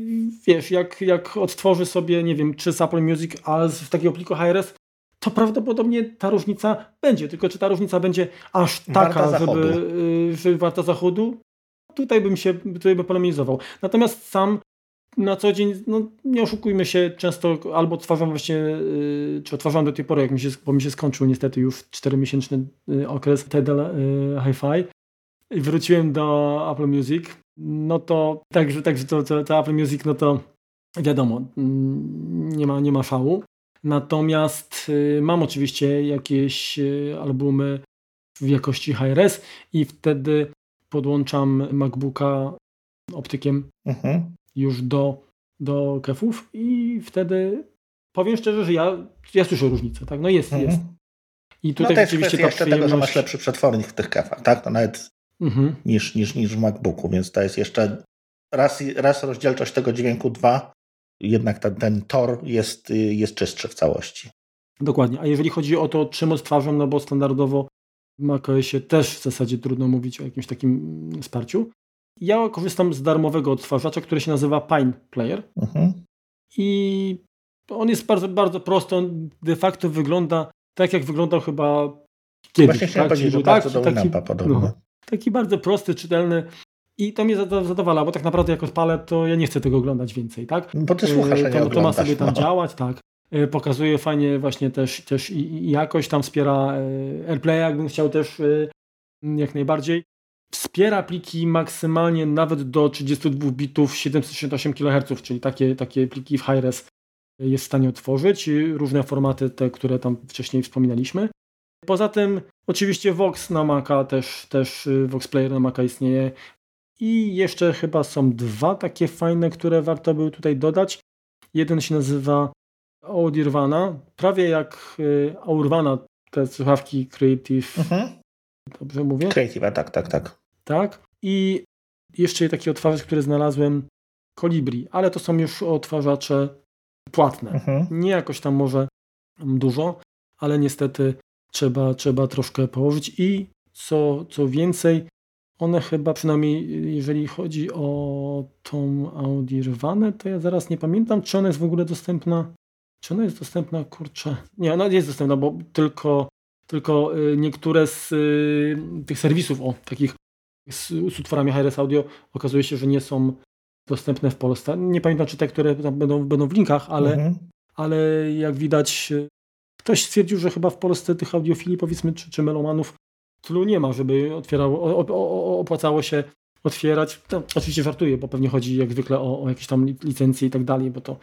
wiesz, jak, jak odtworzy sobie, nie wiem, czy z Apple Music, a z takiego pliku HRS, to prawdopodobnie ta różnica będzie. Tylko czy ta różnica będzie aż taka, warta żeby, y, żeby warta zachodu? Tutaj bym się tutaj bym polemizował. Natomiast sam na co dzień, no nie oszukujmy się, często albo odtwarzam właśnie, yy, czy odtwarzam do tej pory, jak mi się, bo mi się skończył niestety już 4-miesięczny yy, okres Tidal yy, Hi-Fi i wróciłem do Apple Music, no to także, także to, to, to Apple Music, no to wiadomo, mm, nie ma, nie ma szału. Natomiast y, mam oczywiście jakieś y, albumy w jakości HRS i wtedy podłączam MacBooka optykiem mhm już do, do kefów i wtedy powiem szczerze, że ja, ja słyszę różnicę, tak? No jest, mhm. jest. I tutaj no rzeczywiście ta jeszcze przyjemność... tego, że masz lepszy przetwornik w tych kefach, tak? To nawet mhm. niż, niż, niż w MacBooku, więc to jest jeszcze raz, raz rozdzielczość tego dźwięku, dwa jednak ten, ten tor jest, jest czystszy w całości. Dokładnie. A jeżeli chodzi o to, czym odtwarzam, no bo standardowo w macOSie też w zasadzie trudno mówić o jakimś takim wsparciu. Ja korzystam z darmowego odtwarzacza, który się nazywa Pine Player. Mhm. I on jest bardzo, bardzo prosty. On de facto wygląda tak, jak wyglądał chyba kiedyś. Właśnie chciałem tak? powiedzieć, że bardzo do taki, podobny. No, taki bardzo prosty, czytelny. I to mnie zadowala, bo tak naprawdę jak odpalę, to ja nie chcę tego oglądać więcej, tak? Bo ty słuchasz, a nie to, to ma sobie tam no. działać, tak. E, pokazuje fajnie właśnie też, też i, jakość, tam wspiera e, AirPlay, jakbym chciał też e, jak najbardziej. Wspiera pliki maksymalnie nawet do 32 bitów 768 kHz, czyli takie, takie pliki w high-res jest w stanie otworzyć, różne formaty te, które tam wcześniej wspominaliśmy. Poza tym oczywiście Vox na Maca też, też Vox Player na Maca istnieje i jeszcze chyba są dwa takie fajne, które warto by tutaj dodać. Jeden się nazywa Audirvana, prawie jak y, Aurvana, te słuchawki Creative. Mhm. Dobrze mówię? Creative, tak, tak, tak. Tak. I jeszcze taki odtwarzacz, który znalazłem, Colibri, ale to są już odtwarzacze płatne. Mhm. Nie jakoś tam może dużo, ale niestety trzeba, trzeba troszkę położyć i co, co więcej, one chyba, przynajmniej jeżeli chodzi o tą Audirwanę, to ja zaraz nie pamiętam, czy ona jest w ogóle dostępna czy ona jest dostępna? Kurczę. Nie, ona jest dostępna, bo tylko, tylko y, niektóre z y, tych serwisów, o takich z, z utworami HRS Audio okazuje się, że nie są dostępne w Polsce. Nie pamiętam, czy te, które będą, będą w linkach, ale, mhm. ale jak widać, y, ktoś stwierdził, że chyba w Polsce tych audiofili, powiedzmy, czy, czy melomanów tylu nie ma, żeby otwierało, o, o, opłacało się otwierać. To oczywiście żartuję, bo pewnie chodzi jak zwykle o, o jakieś tam licencje i tak dalej, bo to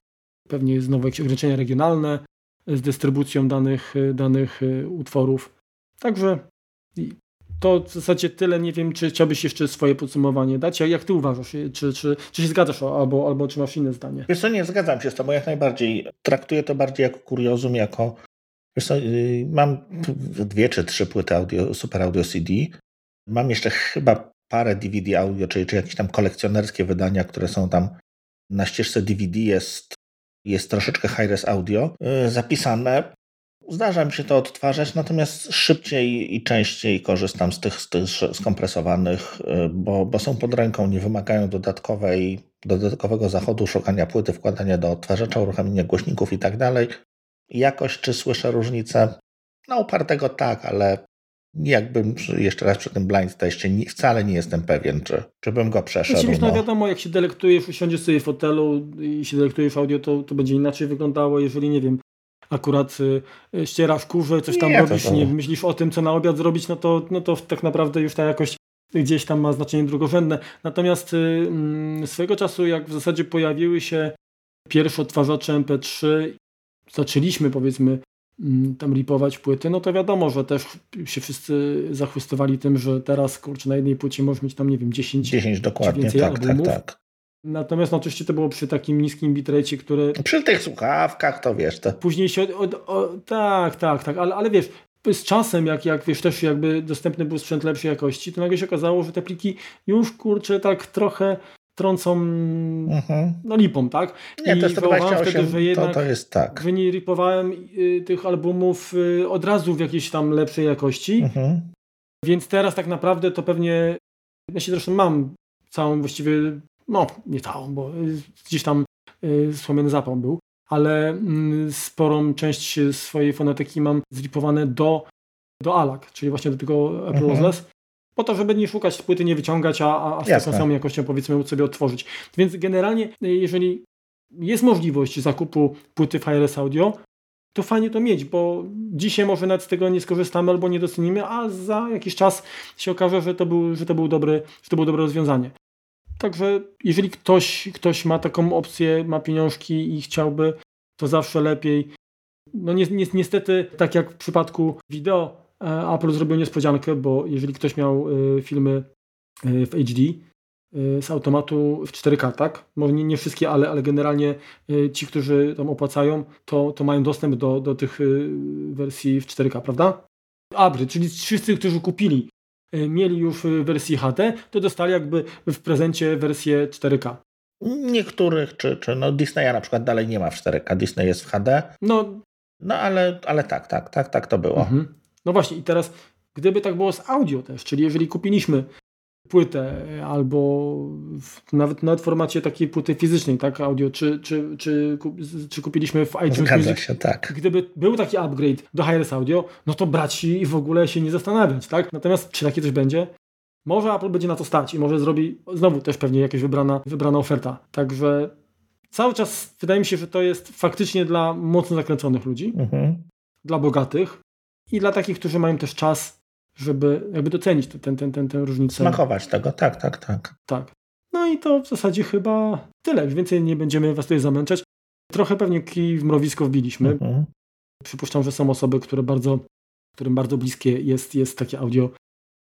Pewnie znowu jakieś ograniczenia regionalne z dystrybucją danych, danych y, utworów. Także to w zasadzie tyle. Nie wiem, czy chciałbyś jeszcze swoje podsumowanie dać. Jak ty uważasz? Czy, czy, czy się zgadzasz albo, albo czy masz inne zdanie? Wiesz co, nie zgadzam się z tobą jak najbardziej. Traktuję to bardziej jako kuriozum, jako co, y, mam dwie czy trzy płyty audio, Super Audio CD. Mam jeszcze chyba parę DVD audio, czyli, czy jakieś tam kolekcjonerskie wydania, które są tam na ścieżce DVD jest jest troszeczkę high-res audio y, zapisane. Zdarza mi się to odtwarzać, natomiast szybciej i częściej korzystam z tych, z tych skompresowanych, y, bo, bo są pod ręką, nie wymagają dodatkowej, dodatkowego zachodu, szukania płyty, wkładania do odtwarzacza, uruchamiania głośników i tak dalej. Jakość, czy słyszę różnicę? No, upartego tak, ale jakbym jeszcze raz przy tym blind teście nie, wcale nie jestem pewien, czy, czy bym go przeszedł. Oczywiście, no. wiadomo, jak się delektujesz, usiądziesz sobie w fotelu i się delektujesz audio, to, to będzie inaczej wyglądało, jeżeli nie wiem, akurat y, ścierasz kurze, coś tam nie, robisz, to to... nie myślisz o tym, co na obiad zrobić, no to, no to tak naprawdę już ta jakość gdzieś tam ma znaczenie drugorzędne. Natomiast y, y, swego czasu, jak w zasadzie pojawiły się pierwsze odtwarzacze MP3, zaczęliśmy powiedzmy Mm, tam ripować płyty, no to wiadomo, że też się wszyscy zachwystowali tym, że teraz kurczę na jednej płycie możesz mieć tam, nie wiem, 10, 10 dokładnie, więcej tak, tak albumów. tak, tak. Natomiast no, oczywiście to było przy takim niskim bitrate, który... Przy tych słuchawkach to wiesz, to... Później się... Od, tak, tak, tak, ale, ale wiesz, z czasem, jak, jak wiesz, też jakby dostępny był sprzęt lepszej jakości, to nagle się okazało, że te pliki już kurczę tak trochę trącą mhm. no lipą, tak? Nie, I to wtedy, że jednak to, to jest tak. Że nie ripowałem y, tych albumów y, od razu w jakiejś tam lepszej jakości. Mhm. Więc teraz tak naprawdę to pewnie, ja się zresztą mam całą właściwie, no nie całą, bo gdzieś tam y, słomiany zapał był, ale y, sporą część swojej fonoteki mam zripowane do, do ALAC, czyli właśnie do tego Apple mhm po to, żeby nie szukać płyty, nie wyciągać, a, a z taką samą jakością powiedzmy sobie otworzyć. Więc generalnie, jeżeli jest możliwość zakupu płyty Fireless Audio, to fajnie to mieć, bo dzisiaj może nawet z tego nie skorzystamy albo nie docenimy, a za jakiś czas się okaże, że to, był, że to, był dobry, że to było dobre rozwiązanie. Także jeżeli ktoś, ktoś ma taką opcję, ma pieniążki i chciałby, to zawsze lepiej. No ni ni niestety, tak jak w przypadku wideo, Apple zrobił niespodziankę, bo jeżeli ktoś miał e, filmy e, w HD, z automatu w 4K, tak? Może nie, nie wszystkie, ale, ale generalnie ci, którzy tam opłacają, to, to mają dostęp do, do tych wersji w 4K, prawda? Abry, czyli wszyscy, którzy kupili, mieli już wersję HD, to dostali jakby w prezencie wersję 4K. Niektórych, czy, czy no Disneya na przykład dalej nie ma w 4K, Disney jest w HD. No, no ale, ale tak, tak, tak, tak to było. Mhm. No właśnie i teraz gdyby tak było z audio też, czyli jeżeli kupiliśmy płytę albo w, nawet, nawet w formacie takiej płyty fizycznej, tak, audio, czy, czy, czy, czy kupiliśmy w iTunes Zgadza Music, się, tak. Gdyby był taki upgrade do Hi-Res Audio, no to brać i w ogóle się nie zastanawiać, tak? Natomiast czy takie coś będzie? Może Apple będzie na to stać i może zrobi znowu też pewnie jakaś wybrana, wybrana oferta. Także cały czas wydaje mi się, że to jest faktycznie dla mocno zakręconych ludzi, mhm. dla bogatych i dla takich, którzy mają też czas, żeby jakby docenić tę ten, ten, ten, różnicę. Smakować tego, tak, tak, tak. Tak. No i to w zasadzie chyba tyle. Więcej nie będziemy was tutaj zamęczać. Trochę pewnie kij w mrowisko wbiliśmy. Mhm. Przypuszczam, że są osoby, które bardzo, którym bardzo bliskie jest, jest takie audio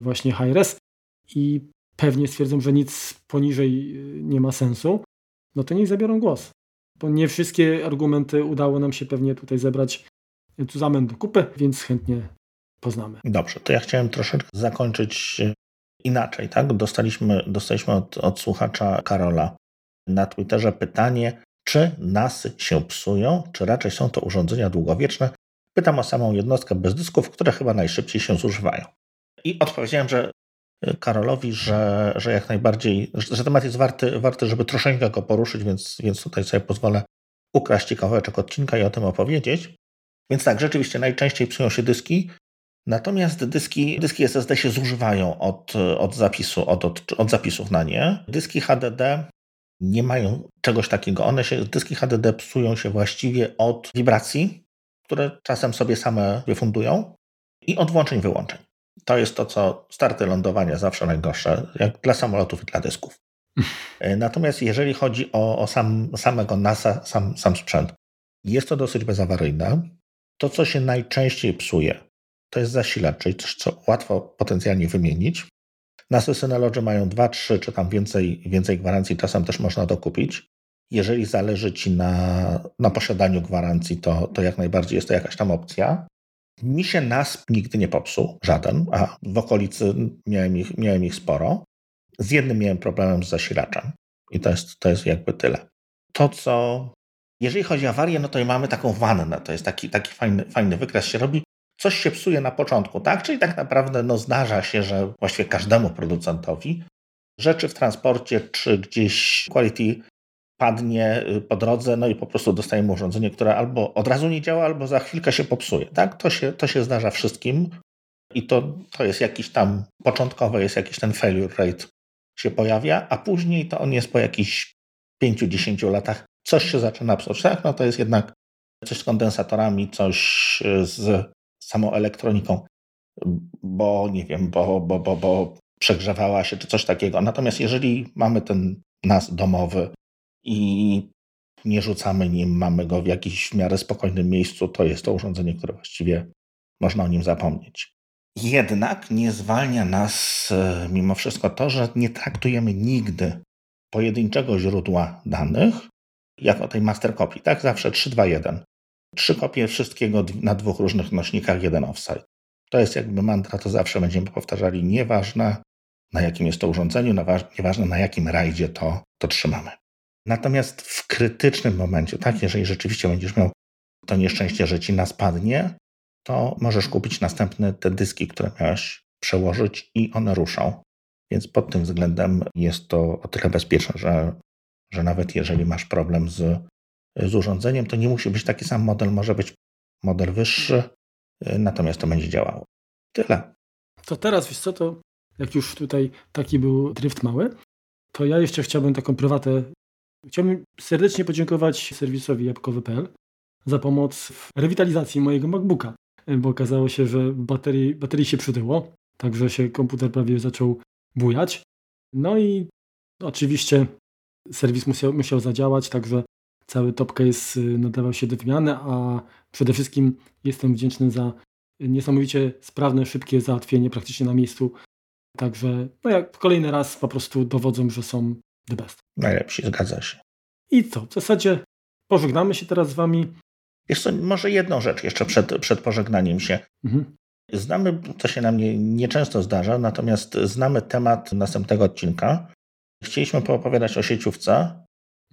właśnie high-res i pewnie stwierdzą, że nic poniżej y, nie ma sensu, no to niech zabiorą głos. Bo nie wszystkie argumenty udało nam się pewnie tutaj zebrać zamęt do kupy, więc chętnie poznamy. Dobrze, to ja chciałem troszeczkę zakończyć e, inaczej. Tak? Dostaliśmy, dostaliśmy od, od słuchacza Karola na Twitterze pytanie, czy NASy się psują, czy raczej są to urządzenia długowieczne. Pytam o samą jednostkę bez dysków, które chyba najszybciej się zużywają. I odpowiedziałem, że e, Karolowi, że, że jak najbardziej, że temat jest warty, warty, żeby troszeczkę go poruszyć, więc, więc tutaj sobie pozwolę ukraść kawałeczek odcinka i o tym opowiedzieć. Więc tak, rzeczywiście najczęściej psują się dyski, natomiast dyski, dyski SSD się zużywają od, od, zapisu, od, od, od zapisów na nie. Dyski HDD nie mają czegoś takiego. One się, dyski HDD psują się właściwie od wibracji, które czasem sobie same wyfundują i od włączeń wyłączeń. To jest to, co starty lądowania zawsze najgorsze, jak dla samolotów i dla dysków. <laughs> Natomiast jeżeli chodzi o, o sam, samego NASA, sam, sam sprzęt, jest to dosyć bezawaryjne. To, co się najczęściej psuje, to jest zasilacz, czyli coś, co łatwo potencjalnie wymienić. Na Synology mają 2, 3 czy tam więcej, więcej gwarancji, czasem też można dokupić. Jeżeli zależy Ci na, na posiadaniu gwarancji, to, to jak najbardziej jest to jakaś tam opcja. Mi się NASP nigdy nie popsuł, żaden, a w okolicy miałem ich, miałem ich sporo. Z jednym miałem problemem z zasilaczem i to jest, to jest jakby tyle. To, co jeżeli chodzi o awarię, no to mamy taką wannę, to jest taki, taki fajny, fajny wykres się robi. Coś się psuje na początku, tak? Czyli tak naprawdę no, zdarza się, że właściwie każdemu producentowi rzeczy w transporcie czy gdzieś quality padnie y, po drodze, no i po prostu dostajemy urządzenie, które albo od razu nie działa, albo za chwilkę się popsuje. Tak? To, się, to się zdarza wszystkim i to, to jest jakiś tam, początkowo jest jakiś ten failure rate się pojawia, a później to on jest po jakichś 5-10 latach coś się zaczyna psuć, tak? No to jest jednak coś z kondensatorami, coś z samą elektroniką, bo nie wiem, bo, bo, bo, bo przegrzewała się, czy coś takiego. Natomiast jeżeli mamy ten nas domowy i nie rzucamy nim, mamy go w jakimś w miarę spokojnym miejscu, to jest to urządzenie, które właściwie można o nim zapomnieć. Jednak nie zwalnia nas e, mimo wszystko to, że nie traktujemy nigdy pojedynczego źródła danych jak o tej master copy, tak? Zawsze 3, 2, 1. Trzy kopie wszystkiego na dwóch różnych nośnikach, jeden offsite. To jest jakby mantra, to zawsze będziemy powtarzali, nieważne na jakim jest to urządzeniu, nieważne na jakim rajdzie to, to trzymamy. Natomiast w krytycznym momencie, tak, jeżeli rzeczywiście będziesz miał to nieszczęście, że ci nas padnie, to możesz kupić następne te dyski, które miałeś przełożyć i one ruszą. Więc pod tym względem jest to o tyle bezpieczne, że że nawet jeżeli masz problem z, z urządzeniem, to nie musi być taki sam model, może być model wyższy, natomiast to będzie działało. Tyle. To teraz, wiesz co, to jak już tutaj taki był drift mały, to ja jeszcze chciałbym taką prywatę. Chciałbym serdecznie podziękować serwisowi jabłkowy.pl za pomoc w rewitalizacji mojego MacBooka, bo okazało się, że baterii, baterii się przytyło, także się komputer prawie zaczął bujać. No i oczywiście serwis musiał, musiał zadziałać, także cały top case y, nadawał się do wymiany, a przede wszystkim jestem wdzięczny za niesamowicie sprawne, szybkie załatwienie praktycznie na miejscu Także no jak kolejny raz po prostu dowodzą, że są the best. Najlepsi, zgadza się. I co? W zasadzie pożegnamy się teraz z wami. Jeszcze może jedną rzecz jeszcze przed, przed pożegnaniem się. Mhm. Znamy, to się nam nie, nieczęsto zdarza, natomiast znamy temat następnego odcinka. Chcieliśmy poopowiadać o sieciówce,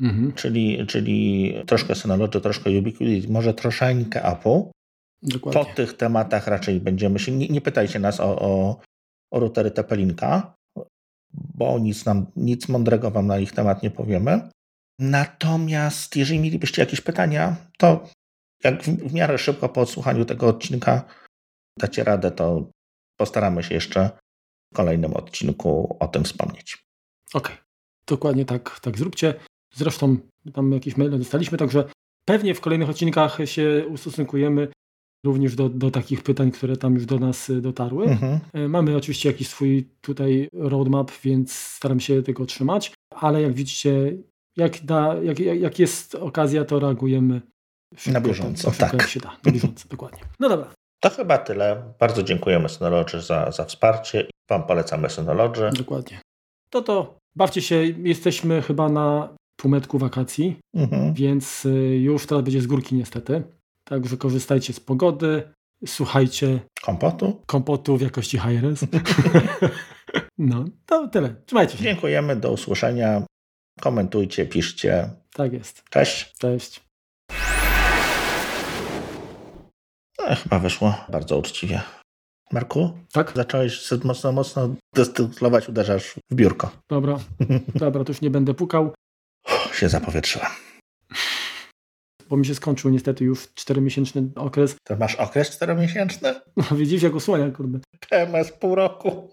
mhm. czyli, czyli troszkę Synology, troszkę Ubiquiti, może troszeczkę Apple. Dokładnie. Po tych tematach raczej będziemy się. Nie, nie pytajcie nas o, o, o routery Tepelinka, bo nic, nam, nic mądrego Wam na ich temat nie powiemy. Natomiast jeżeli mielibyście jakieś pytania, to jak w, w miarę szybko po odsłuchaniu tego odcinka dacie radę, to postaramy się jeszcze w kolejnym odcinku o tym wspomnieć. Okej, okay. dokładnie tak, tak zróbcie. Zresztą tam jakieś maile dostaliśmy, także pewnie w kolejnych odcinkach się ustosunkujemy również do, do takich pytań, które tam już do nas dotarły. Mhm. E, mamy oczywiście jakiś swój tutaj roadmap, więc staram się tego trzymać, ale jak widzicie, jak, da, jak, jak jest okazja, to reagujemy szybko, na bieżąco. Tak, jak się da. Na bieżąco, <laughs> dokładnie. No dobra. To chyba tyle. Bardzo dziękujemy Synology za, za wsparcie i Wam polecamy Synology. Dokładnie. To to, bawcie się, jesteśmy chyba na półmetku wakacji, mhm. więc y, już teraz będzie z górki niestety. Także korzystajcie z pogody, słuchajcie kompotu, kompotu w jakości high-res. <laughs> no, to tyle. Trzymajcie się. Dziękujemy, do usłyszenia. Komentujcie, piszcie. Tak jest. Cześć. Cześć. No, chyba wyszło bardzo uczciwie. Marku? Tak? Zacząłeś mocno, mocno destylować, uderzasz w biurko. Dobra, <laughs> dobra, to już nie będę pukał. Się zapowietrzyłem. Bo mi się skończył niestety już czteromiesięczny okres. To masz okres czteromiesięczny? No widzisz, jak osłania, kurde. PMS pół roku.